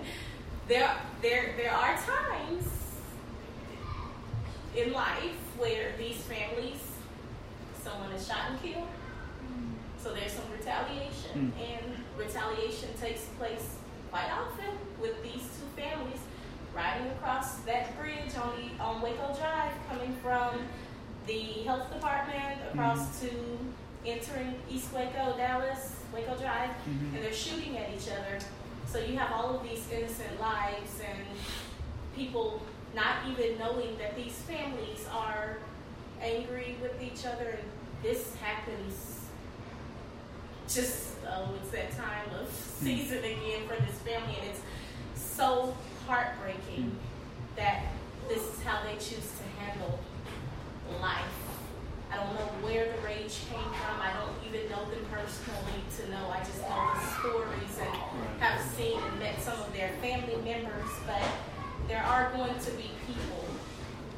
there, there, there are times in life where these families, someone is shot and killed, so there's some retaliation, Mm. and retaliation takes place quite often with these two families riding across that bridge on the, on Waco Drive, coming from the health department across mm-hmm. to entering East Waco, Dallas, Waco Drive, Mhm. and they're shooting at each other. So you have all of these innocent lives and people not even knowing that these families are angry with each other, and this happens. Just oh, it's that time of hmm. season again for this family, and it's so heartbreaking hmm. that this is how they choose to handle life. I don't know where the rage came from. I don't even know them personally to know. I just know the stories and have seen and met some of their family members, but there are going to be people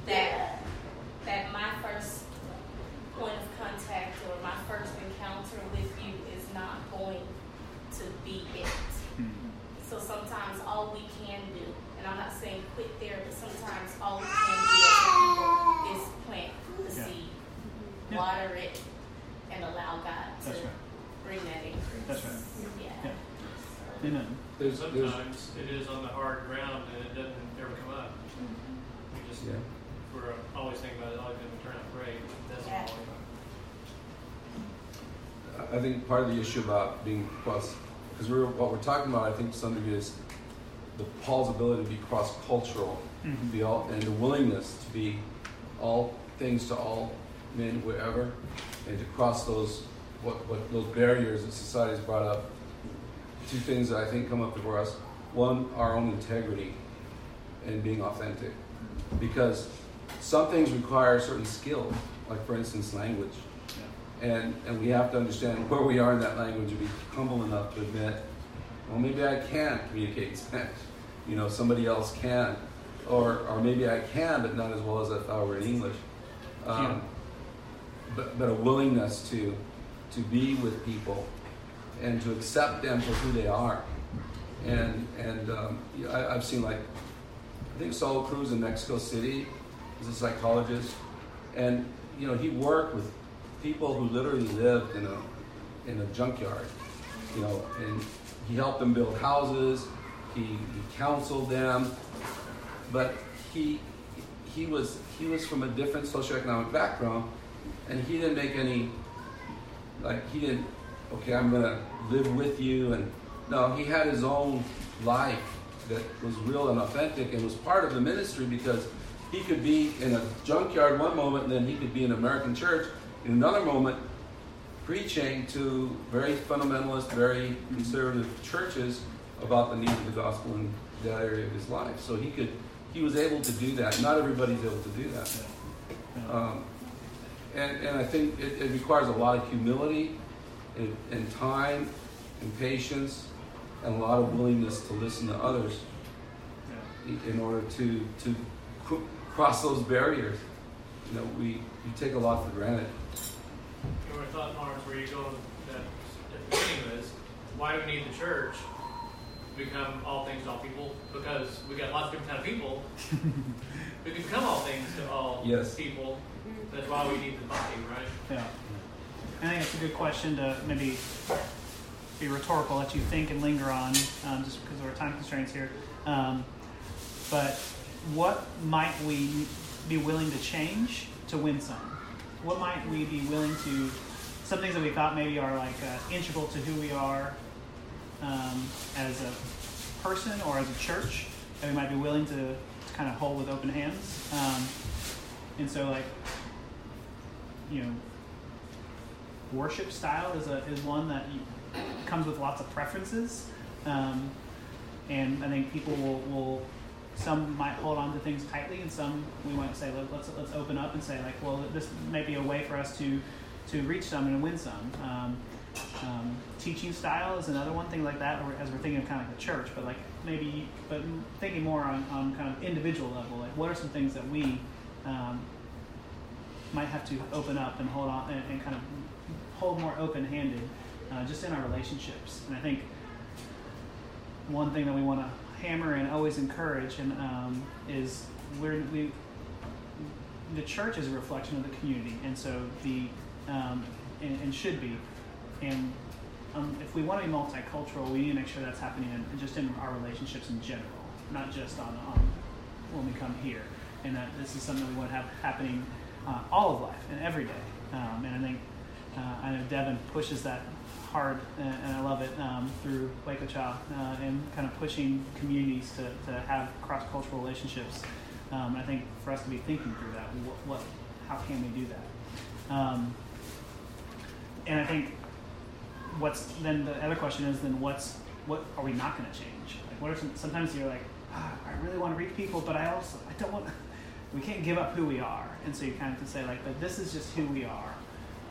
that that my first point of contact or my first encounter with you is not going to be it. Hmm. So sometimes all we can do, and I'm not saying quit there, but sometimes all we can do is plant the Yeah. seed, Yeah. water it, and allow God to right. bring that increase. That's right. Yeah. Yeah. Amen. There's, there's, Sometimes it is on the hard ground and it doesn't ever come up. We just, yeah. we're always thinking about it, oh, it's gonna turn out great, it doesn't Yeah. always. I think part of the issue about being cross, because we're, what we're talking about, I think to some degree is the Paul's ability to be cross-cultural, Mhm. be all, and the willingness to be all things to all men wherever, and to cross those what, what those barriers that society has brought up. Two things that I think come up for us: one, our own integrity, and being authentic, because some things require certain skill, like for instance, language and and we have to understand where we are in that language and be humble enough to admit, well, maybe I can't communicate in Spanish. You know, somebody else can, or or maybe I can, but not as well as if I were in English. Um, Yeah. But but a willingness to to be with people and to accept them for who they are, and and um, I, I've seen like I think Saul Cruz in Mexico City is a psychologist, and you know he worked with people who literally lived in a in a junkyard, you know, and he helped them build houses. He, he counseled them, but he he was he was from a different socioeconomic background, and he didn't make any like he didn't okay I'm gonna live with you and no he had his own life that was real and authentic and was part of the ministry because he could be in a junkyard one moment and then he could be in an American church in another moment preaching to very fundamentalist, very conservative churches about the need of the gospel in that area of his life. So he could, he was able to do that. Not everybody's able to do that. Um, and, and I think it, it requires a lot of humility and, and time and patience and a lot of willingness to listen to others in order to, to cross those barriers. You know, we, we take a lot for granted. You know, I thought, Lawrence, where you go that at the beginning was, why do we need the church become all things to all people? Because we got lots of different kind of people. we can become all things to all Yes. people. That's why we need the body, right? Yeah. I think it's a good question to maybe be rhetorical, let you think and linger on, um, just because of our time constraints here. Um, but what might we be willing to change to win some? What might we be willing to, some things that we thought maybe are like uh, integral to who we are um, as a person or as a church that we might be willing to, to kind of hold with open hands? Um, and so, like, you know, worship style is a is one that you, comes with lots of preferences, um, and I think people will, will some might hold on to things tightly, and some we might say Let, let's let's open up and say like, well, this may be a way for us to to reach some and win some. Um, um, teaching style is another one thing like that, or as we're thinking of kind of like the church, but like maybe, but thinking more on, on kind of individual level, like what are some things that we um, might have to open up and hold on and, and kind of hold more open-handed uh, just in our relationships. And I think one thing that we want to hammer and always encourage and um, is we're, we the church is a reflection of the community, and so the um, and, and should be. And um, if we want to be multicultural, we need to make sure that's happening in, just in our relationships in general, not just on, on when we come here. And that this is something we want to have happening uh, all of life and every day. Um, and I think uh, I know Devin pushes that hard, and, and I love it um, through Waco Cha uh, and kind of pushing communities to, to have cross cultural relationships. Um, I think for us to be thinking through that, what, what how can we do that? Um, and I think what's then the other question is then what's what are we not going to change? Like what are some, sometimes you're like ah, I really want to reach people, but I also I don't want. We can't give up who we are, and so you kind of have to say like, but this is just who we are,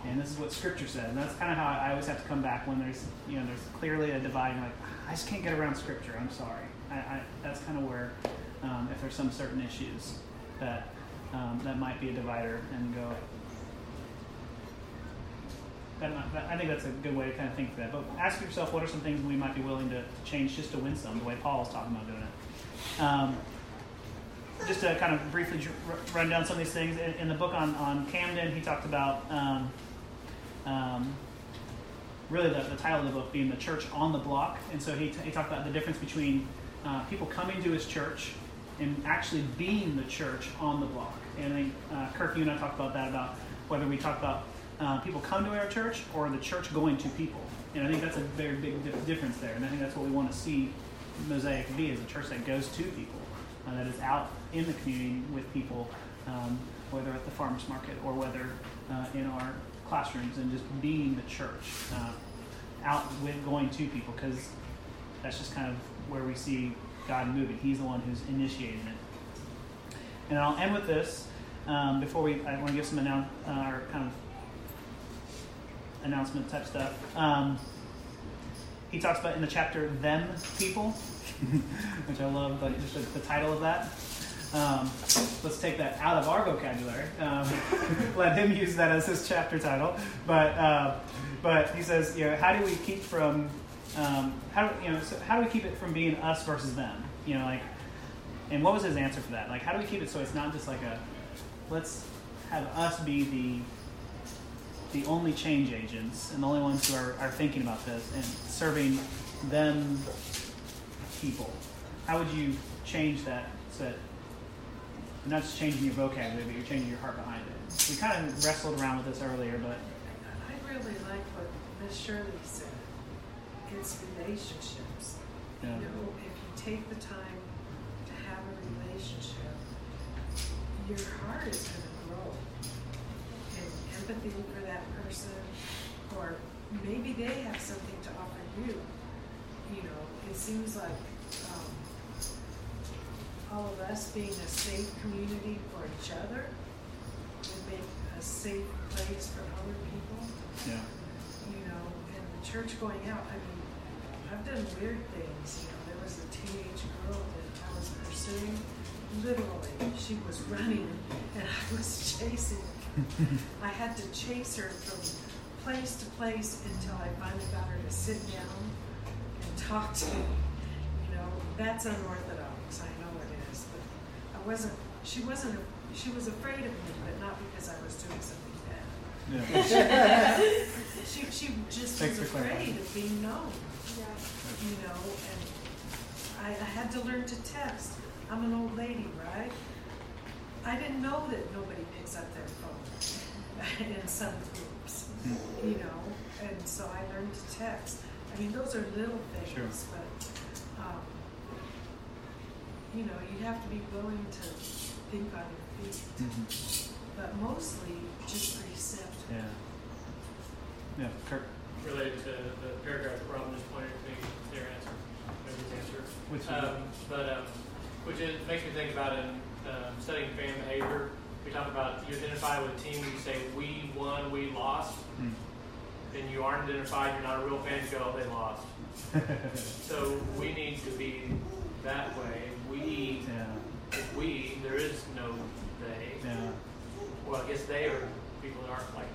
and this is what Scripture says. And that's kind of how I always have to come back when there's you know there's clearly a divide. And like I just can't get around Scripture. I'm sorry. I, I that's kind of where um, if there's some certain issues that um, that might be a divider and go. That that, I think that's a good way to kind of think through that. But ask yourself, what are some things we might be willing to change just to win some, the way Paul is talking about doing it. Um, just to kind of briefly run down some of these things in, in the book on, on Camden, he talked about um, um, really the, the title of the book being the church on the block, and so he, t- he talked about the difference between uh, people coming to his church and actually being the church on the block. And I think uh, Kirk, you and I talked about that about whether we talk about uh, people come to our church or the church going to people. And I think that's a very big di- difference there. And I think that's what we want to see Mosaic be as a church that goes to people, uh, that is out in the community with people, um, whether at the farmers market or whether uh, in our classrooms and just being the church, uh, out with going to people because that's just kind of where we see God moving. He's the one who's initiating it. And I'll end with this um, before we. I want to give some announce, uh, our kind of announcement type stuff. Um, he talks about in the chapter "them people," which I love, like just the, the title of that. Um, let's take that out of our vocabulary. Um, let him use that as his chapter title. But uh, but he says, you know, how do we keep from um, how do you know so how do we keep it from being us versus them? You know, like, and what was his answer for that? Like, how do we keep it so it's not just like a let's have us be the the only change agents and the only ones who are, are thinking about this and serving them people. How would you change that so that you're not just changing your vocabulary, but you're changing your heart behind it? We kind of wrestled around with this earlier, but I really like what Miss Shirley said. It's relationships. Yeah. You know, if you take the time to have a relationship, your heart is going to empathy for that person, or maybe they have something to offer you. You know, it seems like um, all of us being a safe community for each other would make a safe place for other people yeah. you know, and the church going out, I mean, I've done weird things, you know, there was a teenage girl that I was pursuing, literally, she was running and I was chasing. I had to chase her from place to place until I finally got her to sit down and talk to me. You know, that's unorthodox, I know it is, but I wasn't, she wasn't, she was afraid of me, but not because I was doing something bad. Yeah. she, she just Thanks was afraid of being known. Yeah. You know, and I, I had to learn to text. I'm an old lady, right? I didn't know that nobody picks up their phone in some groups, you know, and so I learned to text. I mean, those are little things, Sure. but um, you know, you have to be willing to think on your feet, Mhm. but mostly just accept. Yeah. Yeah, Kirk. related to the paragraph that Robin just pointed to me, their answer, maybe his answer. Which um, but um, which is, makes me think about in um, studying fan behavior. We talk about you identify with a team, you say we won, we lost. Hmm. Then you aren't identified, you're not a real fan. You go, oh, they lost. So we need to be that way. We, Yeah. if we, there is no they. Yeah. Well, I guess they are people that aren't like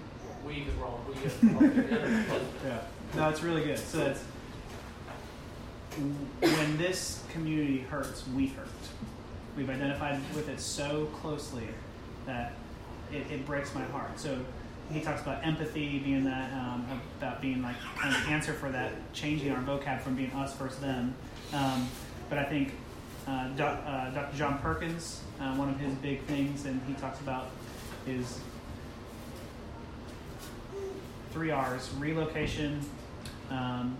we because we're all we are all together. Yeah. No, it's really good. So that's when this community hurts, we hurt. We've identified with it so closely that it, it breaks my heart. So he talks about empathy being that um, about being like of answer for that, changing our vocab from being us versus them. Um, but I think uh, doc, uh, Dr. John Perkins, uh, one of his big things, and he talks about is three R's: relocation, um,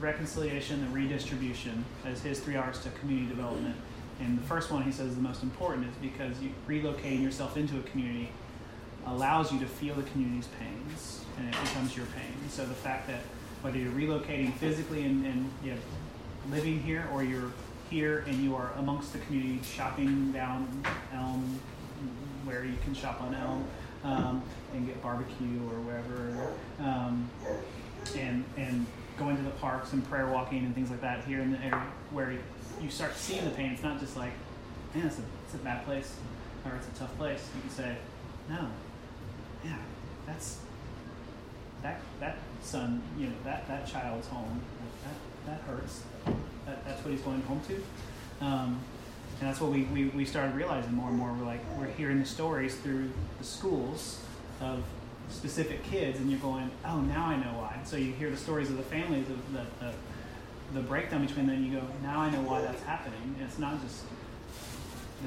reconciliation, and redistribution as his three R's to community development. And the first one he says is the most important is because you relocating yourself into a community allows you to feel the community's pains and it becomes your pain. So the fact that whether you're relocating physically and, and you know, living here or you're here and you are amongst the community shopping down Elm where you can shop on Elm um, and get barbecue or wherever, um, and and going to the parks and prayer walking and things like that here in the area where you start seeing the pain. It's not just like, man, it's a it's a bad place or it's a tough place. You can say, no, yeah, that's that that son, you know, that that child's home. That that hurts. That, that's what he's going home to. Um, and that's what we, we, we started realizing more and more. We're like, we're hearing the stories through the schools of specific kids, and you're going, oh, now I know why. So you hear the stories of the families, of the, the, the breakdown between them, you go, now I know why that's happening. And it's not just,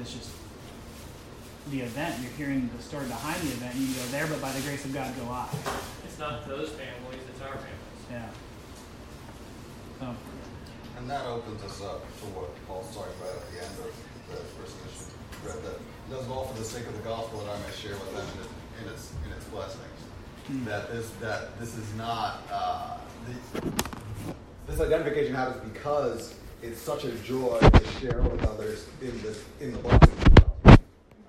it's just the event. You're hearing the story behind the event, and you go there, but by the grace of God, go I. It's not those families, it's our families. Yeah. So, And that opens us up to what Paul's talking about at the end of the first mission. Read that he does it all for the sake of the gospel that I may share with them in its in its, in its blessings. Hmm. That this that this is not uh, the, this identification happens because it's such a joy to share with others in this in the blessings. of.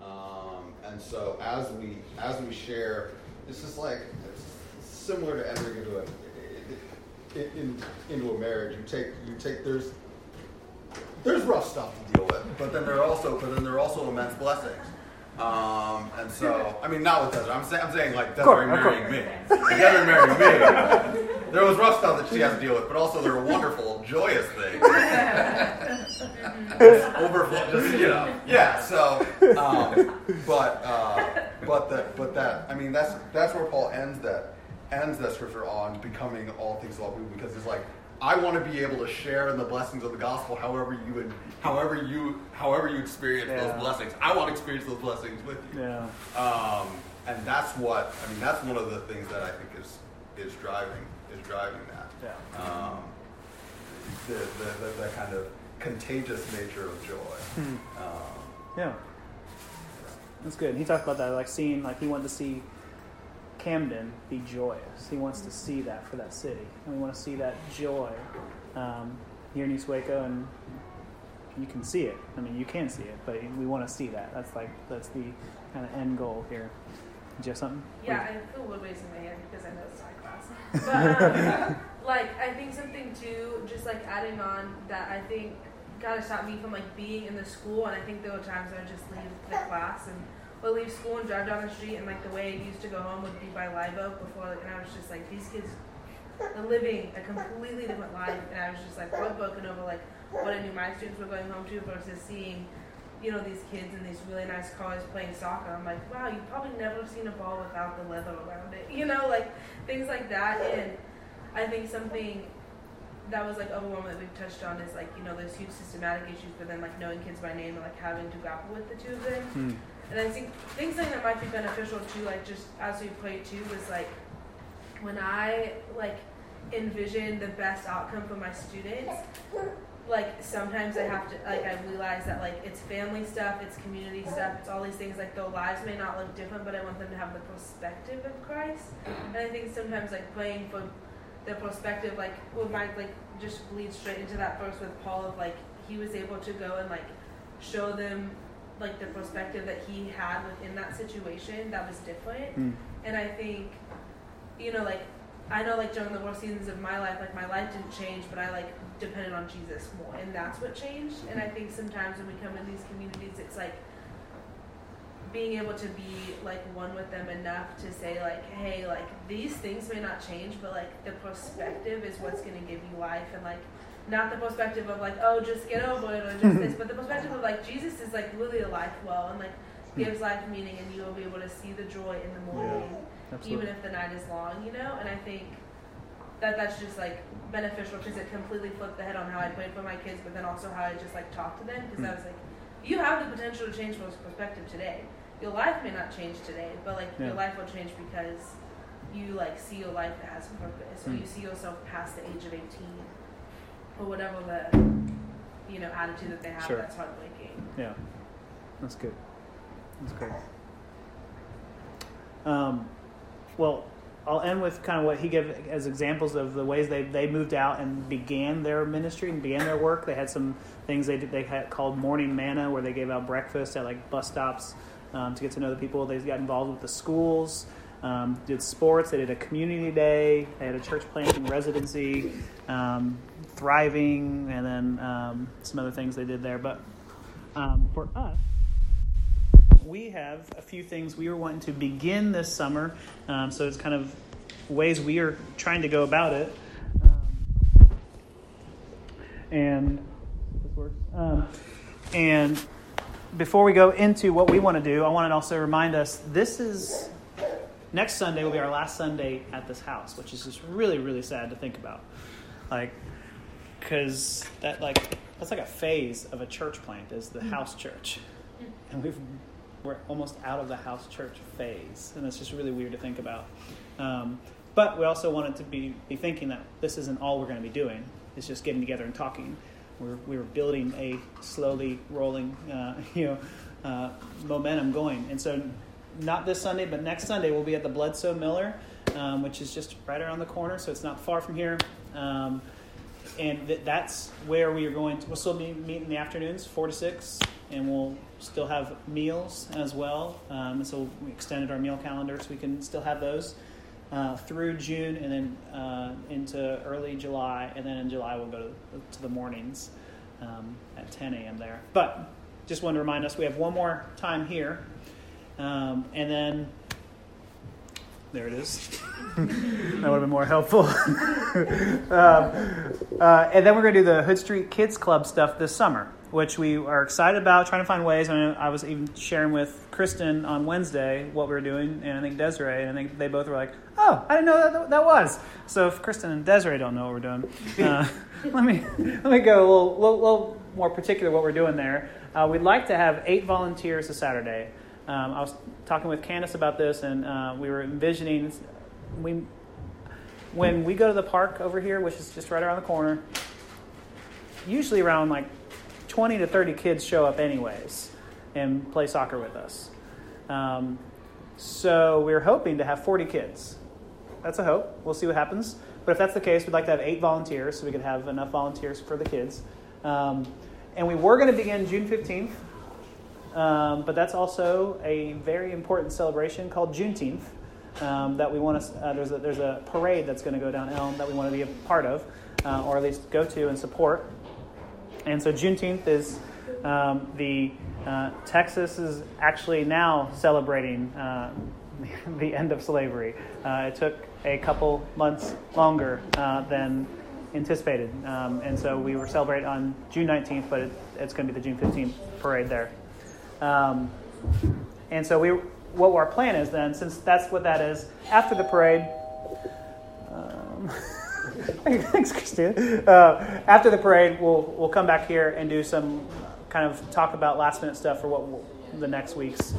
Um, and so as we as we share, it's just like it's similar to entering into a in, into a marriage. You take you take there's there's rough stuff to deal with, but then there are also but then there are also immense blessings. Um, and so I mean not with Desiree. I'm saying I'm saying like Desiree course, marrying me. Like Desiree marrying me. There was rough stuff that she has to deal with, but also there are wonderful, joyous things. Overflow, just you know, yeah. So, um, but uh, but that but that I mean that's that's where Paul ends that ends that scripture on becoming all things to all people because it's like I want to be able to share in the blessings of the gospel however you however you however you experience Yeah. those blessings. I want to experience those blessings with you. yeah. Um, and that's what I mean. That's one of the things that I think is is driving is driving that. Yeah. Um, the, the, the, the kind of contagious nature of joy. Hmm. Um, Yeah. That's good. He talked about that, like seeing, like he wanted to see Camden be joyous. He wants to see that for that city. And we want to see that joy um, here in East Waco, and you can see it. I mean, you can see it, but we want to see that. That's like, that's the kind of end goal here. Do you have something? Yeah, I feel woodways in my hand because I know it's my class. But um, like, I think something too, just like adding on that I think kind of stopped me from like being in the school, and I think there were times I would just leave the class and or leave school and drive down the street, and like the way I used to go home would be by Live Oak before, like, and I was just like, these kids are living a completely different life, and I was just like heartbroken over like what I knew my students were going home to versus seeing you know, these kids in these really nice cars playing soccer. I'm like, wow, you've probably never seen a ball without the leather around it. You know, like things like that. And I think something that was like overwhelming that we've touched on is like, you know, there's huge systematic issues, but then like knowing kids by name and like having to grapple with the two of them. Hmm. And I think things like that might be beneficial too, like just as we pray too, was like when I like envision the best outcome for my students, like sometimes I have to like I realize that like it's family stuff, it's community stuff, it's all these things like their lives may not look different, but I want them to have the perspective of Christ. And I think sometimes like praying for the perspective like well my like just leads straight into that verse with Paul of like he was able to go and like show them like the perspective that he had within that situation that was different. Hmm. And I think, you know, like I know like during the worst seasons of my life, like my life didn't change, but I like depended on Jesus more, and that's what changed. And I think sometimes when we come in these communities, it's like being able to be like one with them enough to say like, hey, like these things may not change, but like the perspective is what's going to give you life, and like not the perspective of like, oh, just get over it or just this, but the perspective of like Jesus is like really a life well and like gives life meaning, and you will be able to see the joy in the morning, even if the night is long, you know. And I think that that's just like beneficial because it completely flipped the head on how I prayed for my kids, but then also how I just like talked to them because I was like, you have the potential to change people's perspective today. Your life may not change today, but like Yeah. your life will change because you like see your life that has purpose, or Mm. you see yourself past the age of eighteen, or whatever the you know attitude that they have Sure. that's heartbreaking. Yeah, that's good. That's good. Um, well, I'll end with kind of what he gave as examples of the ways they, they moved out and began their ministry and began their work. They had some things they did. They had called morning manna, where they gave out breakfast at like bus stops um, to get to know the people. They got involved with the schools, um, did sports. They did a community day. They had a church planting residency, um, thriving, and then um, some other things they did there. But um, for us, we have a few things we were wanting to begin this summer. Um, so it's kind of ways we are trying to go about it. Um, and and before we go into what we want to do, I want to also remind us this is next Sunday will be our last Sunday at this house, which is just really, really sad to think about. Like, because that like that's like a phase of a church plant is the house church, and we've we're almost out of the house church phase, and it's just really weird to think about. Um, but we also wanted to be be thinking that this isn't all we're going to be doing. It's just getting together and talking. We're we're building a slowly rolling, uh, you know, uh, momentum going, and so not this Sunday, but next Sunday we'll be at the Bledsoe Miller, um, which is just right around the corner, so it's not far from here. Um, and th- that's where we are going to. We'll still be meet in the afternoons, four to six, and we'll still have meals as well. Um, so we extended our meal calendar so we can still have those uh, through June and then uh, into early July, and then in July we'll go to, to the mornings um, at 10 a.m. there. But just wanted to remind us we have one more time here, um, and then there it is. that would have been more helpful. um, uh, and then we're going to do the Hood Street Kids Club stuff this summer, which we are excited about, trying to find ways. I, mean, I was even sharing with Kristen on Wednesday what we were doing, and I think Desiree, and I think they both were like, oh, I didn't know that that was. So if Kristen and Desiree don't know what we're doing, uh, let, me, let me go a little, little, little more particular what we're doing there. Uh, we'd like to have eight volunteers this Saturday. Um, I was talking with Candace about this, and uh, we were envisioning we when we go to the park over here, which is just right around the corner. Usually, around like twenty to thirty kids show up anyways and play soccer with us. Um, so we're hoping to have forty kids. That's a hope. We'll see what happens. But if that's the case, we'd like to have eight volunteers so we could have enough volunteers for the kids. Um, and we were going to begin June fifteenth. Um, but that's also a very important celebration called Juneteenth um, that we want to. Uh, there's a there's a parade that's going to go down Elm that we want to be a part of, uh, or at least go to and support. And so Juneteenth is um, the uh, Texas is actually now celebrating uh, the end of slavery. Uh, it took a couple months longer uh, than anticipated, um, and so we were celebrating on June 19th, but it, it's going to be the June 15th parade there. Um, and so we, what our plan is then, since that's what that is, after the parade. Um, thanks, Christina. Uh, after the parade, we'll we'll come back here and do some kind of talk about last minute stuff for what we'll, the next week's.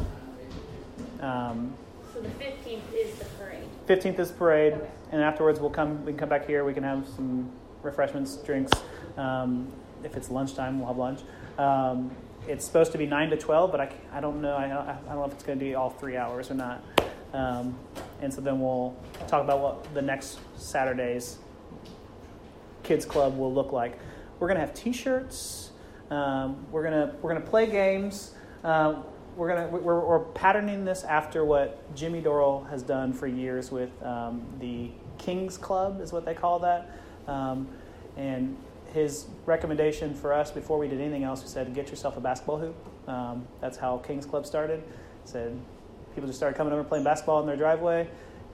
Um, So the fifteenth is the parade. Fifteenth is parade, and afterwards we'll come. We can come back here. We can have some refreshments, drinks. Um, if it's lunchtime, we'll have lunch. It's supposed to be nine to twelve, but I, I don't know. I, I don't know if it's going to be all three hours or not. Um, and so then we'll talk about what the next Saturday's kids club will look like. We're going to have T-shirts. Um, we're gonna we're gonna play games. Um, we're gonna we're, we're patterning this after what Jimmy Dorrell has done for years with um, the Kings Club, is what they call that. Um, and his recommendation for us before we did anything else, we said, get yourself a basketball hoop. Um, that's how Kings Club started. He said people just started coming over playing basketball in their driveway.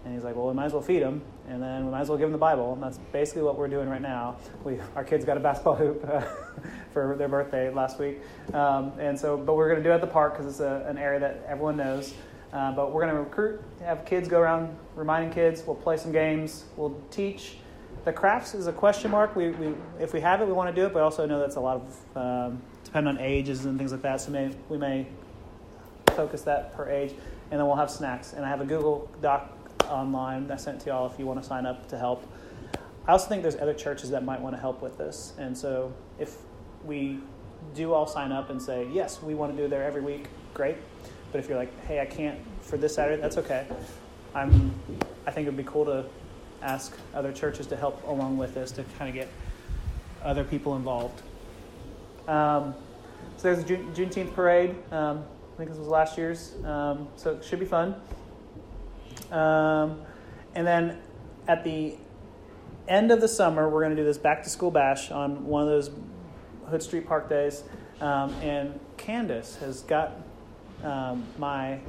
And he's like, well, we might as well feed them, and then we might as well give them the Bible. And that's basically what we're doing right now. We, our kids got a basketball hoop uh, for their birthday last week, um, and so, but we're going to do it at the park because it's a, an area that everyone knows. Uh, but we're going to recruit, have kids go around reminding kids. We'll play some games. We'll teach. The crafts is a question mark. We, we if we have it, we want to do it, but also know that's a lot of um, depending on ages and things like that. So may, we may focus that per age, and then we'll have snacks. And I have a Google Doc online I sent to y'all if you want to sign up to help. I also think there's other churches that might want to help with this, and so if we do all sign up and say yes, we want to do it there every week, great. But if you're like, hey, I can't for this Saturday, that's okay. I'm. I think it would be cool to ask other churches to help along with this to kind of get other people involved. Um, so there's a June, Juneteenth parade. Um, I think this was last year's, um, so it should be fun. Um, and then at the end of the summer, we're going to do this back to school bash on one of those Hood Street Park days. Um, and Candace has got um, my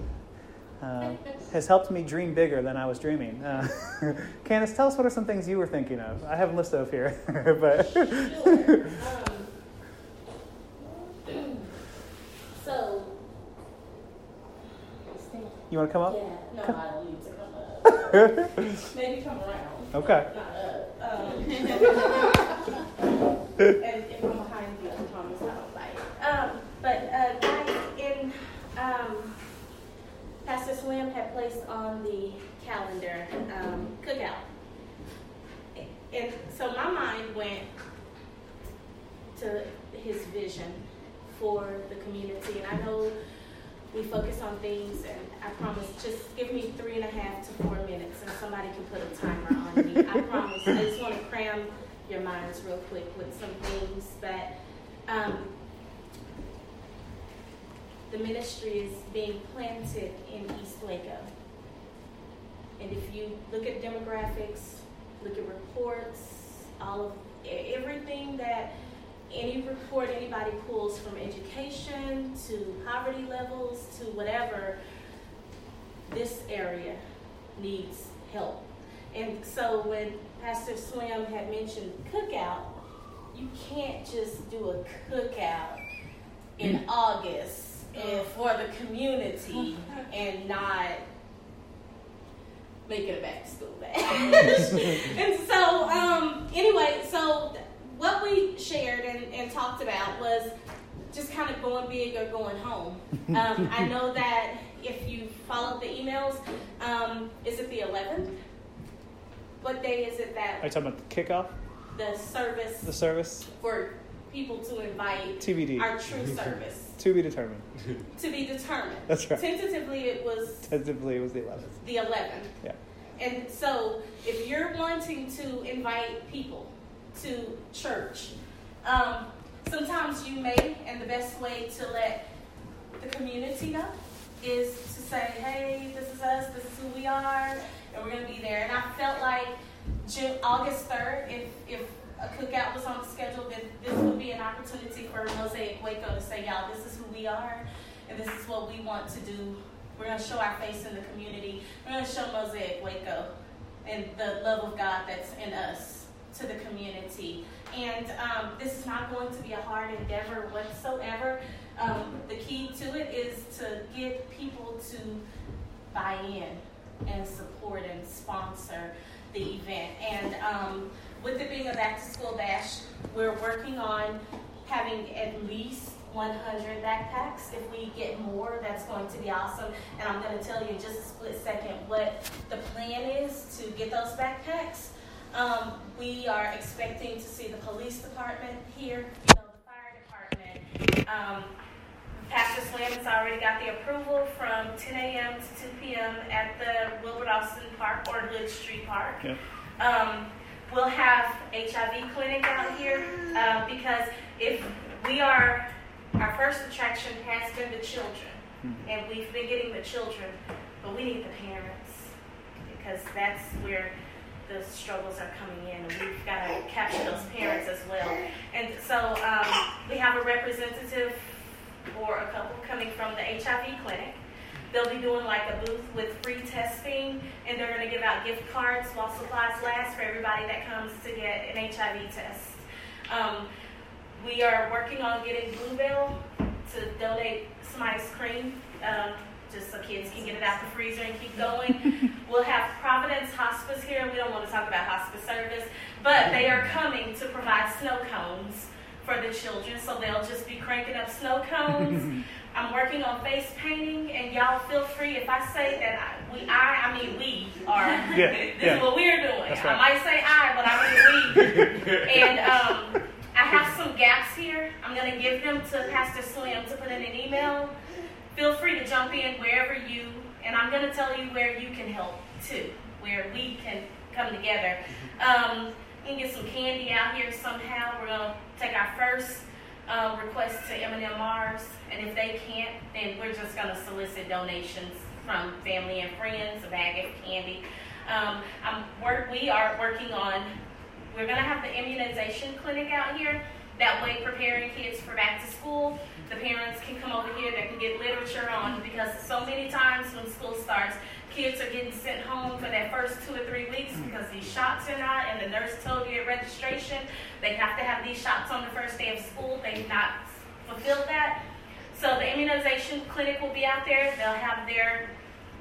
uh, has helped me dream bigger than I was dreaming. Uh, Candace, tell us what are some things you were thinking of? I have a list of here, but Sure. Um, so, you want to come up? yeah, no, I don't need to come up. Maybe come around. Okay. Um, and if I'm behind you, I promise I don't bite. Um, but uh, guys, in um, Pastor Slim had placed on the calendar um, cookout, and so my mind went to his vision for the community, and I know we focus on things, and I promise, just give me three and a half to four minutes, and somebody can put a timer on me. I promise. I just want to cram your minds real quick with some things that um, the ministry is being planted in East Waco. And if you look at demographics, look at reports, all of everything that any report anybody pulls from education to poverty levels to whatever, this area needs help. And so when Pastor Slim had mentioned cookout, you can't just do a cookout in mm. August and for the community and not make it a back to school bash. and so, um, anyway, so what we shared and, and talked about was just kind of going big or going home. Um, I know that if you followed the emails, um, is it the 11th? What day is it that Are you talking about the kickoff, the service the service? for people to invite TBD. our true service To be determined. to be determined? That's right. Tentatively, it was Tentatively, it was the 11th. the 11th. Yeah. And so, if you're wanting to invite people to church, um, sometimes you may, and the best way to let the community know is to say, hey, this is us, this is who we are, and we're going to be there. And I felt like June, August 3rd, if, if a cookout was on the schedule, then this would be an opportunity for Mosaic Waco to say, y'all, this is who we are, and this is what we want to do. We're going to show our face in the community. We're going to show Mosaic Waco and the love of God that's in us to the community. And um, this is not going to be a hard endeavor whatsoever. Um, the key to it is to get people to buy in and support and sponsor the event. And um, with it being a back to school bash, we're working on having at least 100 backpacks. If we get more, that's going to be awesome. And I'm going to tell you in just a split second what the plan is to get those backpacks. Um, we are expecting to see the police department here, you know, the fire department. Um, Pastor Slim has already got the approval from 10 a.m. to 2 p.m. at the Wilbur Austin Park or Hood Street Park. Yeah. Um, we'll have HIV clinic out here uh, because if we are, our first attraction has been the children, and we've been getting the children, but we need the parents because that's where the struggles are coming in, and we've got to capture those parents as well. And so um, we have a representative or a couple coming from the HIV clinic. They'll be doing like a booth with free testing, and they're going to give out gift cards while supplies last for everybody that comes to get an HIV test. Um, we are working on getting Blue Bell to donate some ice cream, um, just so kids can get it out the freezer and keep going. we'll have Providence Hospice here. We don't want to talk about hospice service, but they are coming to provide snow cones for the children, so they'll just be cranking up snow cones. I'm working on face painting, and y'all feel free if I say that I, we, I, I mean we are. Yeah, this yeah. is what we're doing. That's I might say I, but I mean we. and um, I have some gaps here. I'm going to give them to Pastor Slim to put in an email. Feel free to jump in wherever you, and I'm going to tell you where you can help too, where we can come together. Um, we can get some candy out here somehow. We're to take our first um, requests to Mars, and if they can't, then we're just going to solicit donations from family and friends, a bag of candy. Um, I'm we are working on, we're going to have the immunization clinic out here. That way, preparing kids for back to school, the parents can come over here, they can get literature on, because so many times when school starts, kids are getting sent home for that first two or three weeks because these shots are not, and the nurse told you at registration they have to have these shots on the first day of school. They've not fulfilled that. So the immunization clinic will be out there. They'll have their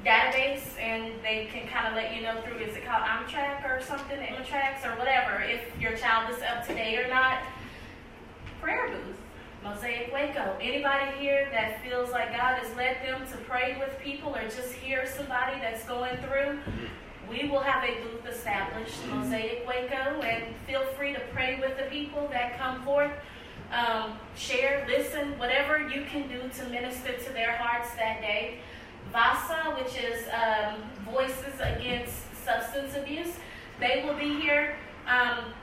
database and they can kind of let you know through, is it called Amtrak or something, Immatrax or whatever, if your child is up to date or not. Prayer booth. Mosaic Waco. Anybody here that feels like God has led them to pray with people or just hear somebody that's going through, we will have a booth established, Mosaic Waco, and feel free to pray with the people that come forth. Um, share, listen, whatever you can do to minister to their hearts that day. VASA, which is um, Voices Against Substance Abuse, they will be here. Um,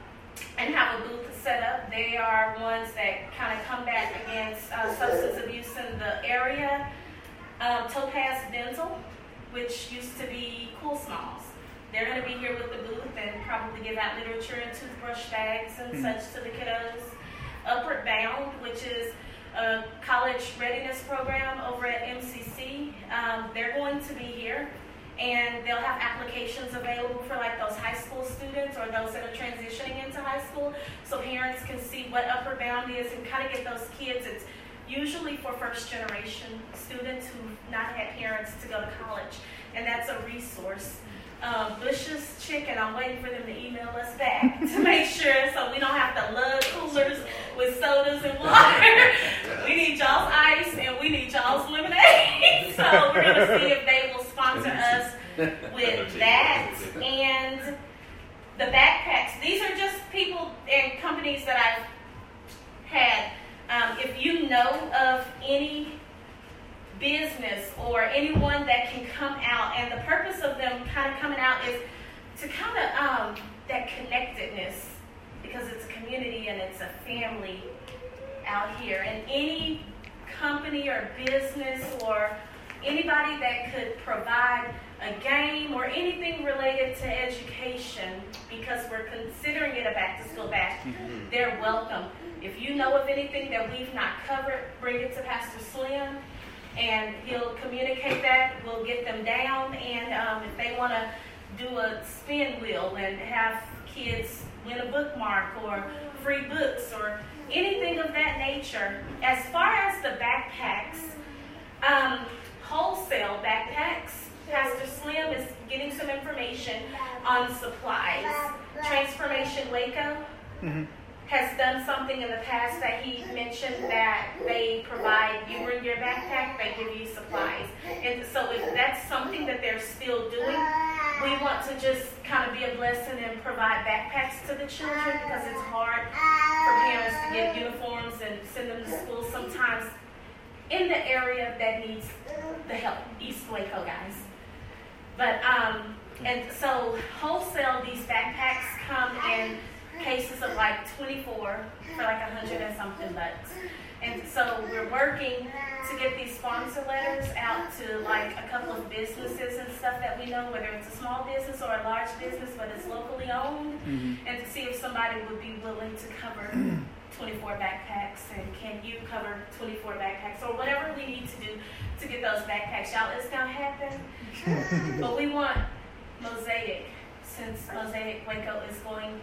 and have a booth set up. They are ones that kind of combat against uh, substance abuse in the area. Um, Topaz Dental, which used to be Cool Smiles. They're going to be here with the booth and probably give out literature and toothbrush bags and Hmm. such to the kiddos. Upward Bound, which is a college readiness program over at MCC. Um, they're going to be here and they'll have applications available for like those high school students or those that are transitioning into high school. So parents can see what Upward Bound is and kind of get those kids. It's usually for first generation students who've not had parents to go to college and that's a resource um, Bush's Chicken, I'm waiting for them to email us back to make sure so we don't have to lug coolers with sodas and water. we need y'all's ice and we need y'all's lemonade. so we're going to see if they will sponsor us with that. And the backpacks, these are just people and companies that I've had. Um, if you know of any business or anyone that can come out, and the them kind of coming out is to kind of um, that connectedness because it's a community and it's a family out here. And any company or business or anybody that could provide a game or anything related to education because we're considering it a back to school bash, they're welcome. If you know of anything that we've not covered, bring it to Pastor Slim and he'll communicate that. We'll get them down. And um, if they want to do a spin wheel and have kids win a bookmark or free books or anything of that nature. As far as the backpacks, um, wholesale backpacks, Pastor Slim is getting some information on supplies. Transformation Waco has done something in the past that he mentioned that they provide you in your backpack, they give you supplies. And so if that's something that they're still doing, we want to just kind of be a blessing and provide backpacks to the children because it's hard for parents to get uniforms and send them to school sometimes in the area that needs the help, East Waco guys. But um, and so wholesale these backpacks come in cases of like 24 for like hundred and something bucks. And so we're working to get these sponsor letters out to like a couple of businesses and stuff that we know, whether it's a small business or a large business, but it's locally owned, mm-hmm. and to see if somebody would be willing to cover 24 backpacks and can you cover 24 backpacks or whatever we need to do to get those backpacks. Y'all, it's gonna happen. but we want Mosaic, since Mosaic Waco is going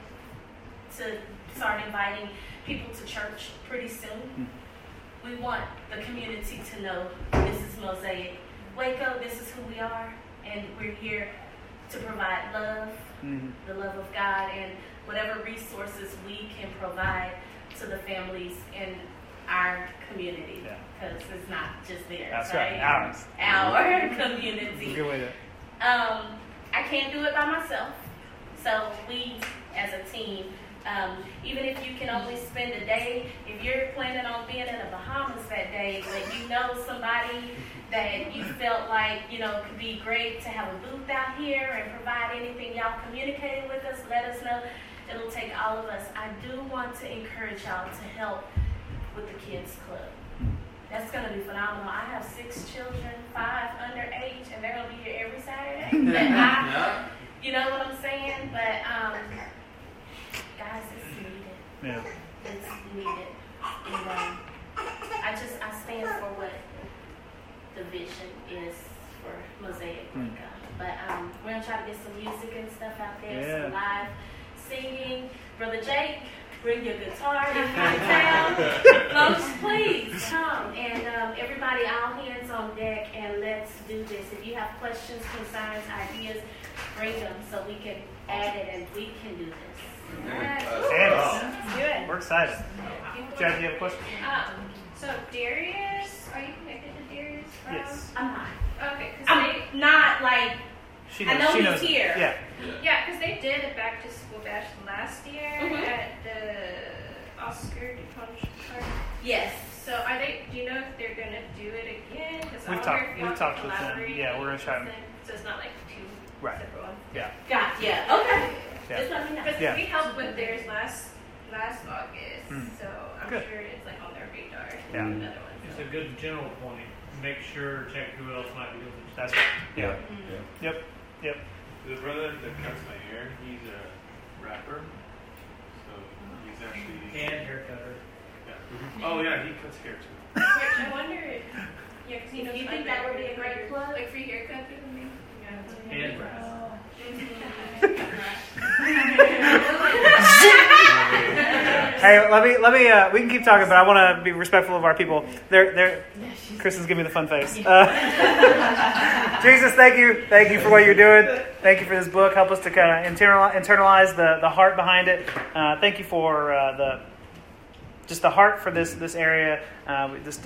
to start inviting people to church pretty soon. We want the community to know this is Mosaic Waco, this is who we are, and we're here to provide love, the love of God, and whatever resources we can provide to the families in our community. Because it's not just theirs, That's right, ours. Our community. Good way to. Um, I can't do it by myself. So we, as a team, um, even if you can only spend a day, if you're planning on being in the Bahamas that day, but you know somebody that you felt like, you know, could be great to have a booth out here and provide anything y'all communicating with us, let us know. It'll take all of us. I do want to encourage y'all to help with the kids club. That's gonna be phenomenal. I have six children, five under eight, and they're gonna be here every Saturday. I, you know what I'm saying? But um, guys, it's needed. Yeah. It's needed. And um, I just I stand for what the vision is for Mosaic. Waco. But um, we're gonna try to get some music and stuff out there, Yeah. some live singing. Brother Jake, bring your guitar if you're in town. Folks, please come and um, everybody, all hands on deck, and let's do this. If you have questions, concerns, ideas, bring them so we can add it and we can do this. Candace, Good. we're excited. Jack, do you have a question? Um, so Darius, are you connected to Darius? From? Yes. I'm not. Okay, because I'm not like She I know she he's knows. here. Yeah. yeah, because they did a back to school bash last year Mhm. at the Oscar de Park. yes. So are they? Do you know if they're gonna do it again? 'Cause I We've wonder talked- we've y'all talked with them. collaborate Yeah, we're gonna try with them, So it's not like two Right. separate ones. Yeah. Got yeah. Okay. Yeah. Just let. Because Yeah. we helped with theirs last last August, Mm. so I'm Good. sure it's like on their radar. Yeah. do Another one. It's a good general point. Make sure, check who else might be doing it. That's right. Yeah. Mm-hmm. Yep. Yep. The brother that cuts my hair, he's a rapper. So he's actually. And hair cutter. Yeah. Oh yeah, he cuts hair too. Which I wonder if, yeah, because you know, You think that would be a great plug? Like free haircut or something. Yeah. And grass. Hey, let me let me. Uh, we can keep talking, but I want to be respectful of our people. They're they're. Kristen's giving me the fun face. Uh, Jesus, thank you, thank you for what you're doing. Thank you for this book. Help us to kind of internalize, internalize the the heart behind it. Uh, thank you for uh, the just the heart for this this area. Uh, this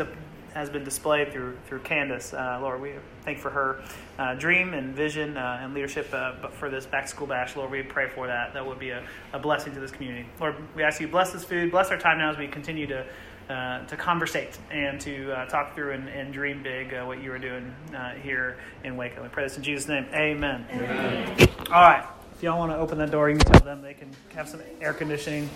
has been displayed through through Candace. Uh, Lord, we thank for her uh, dream and vision uh, and leadership. Uh, but for this back to school bash, Lord, we pray for that. That would be a, a blessing to this community. Lord, we ask you bless this food, bless our time now as we continue to. Uh, to conversate and to uh, talk through and, and dream big uh, what you are doing uh, here in Waco. We pray this in Jesus' name. Amen. All right. If y'all want to open that door, you can tell them they can have some air conditioning.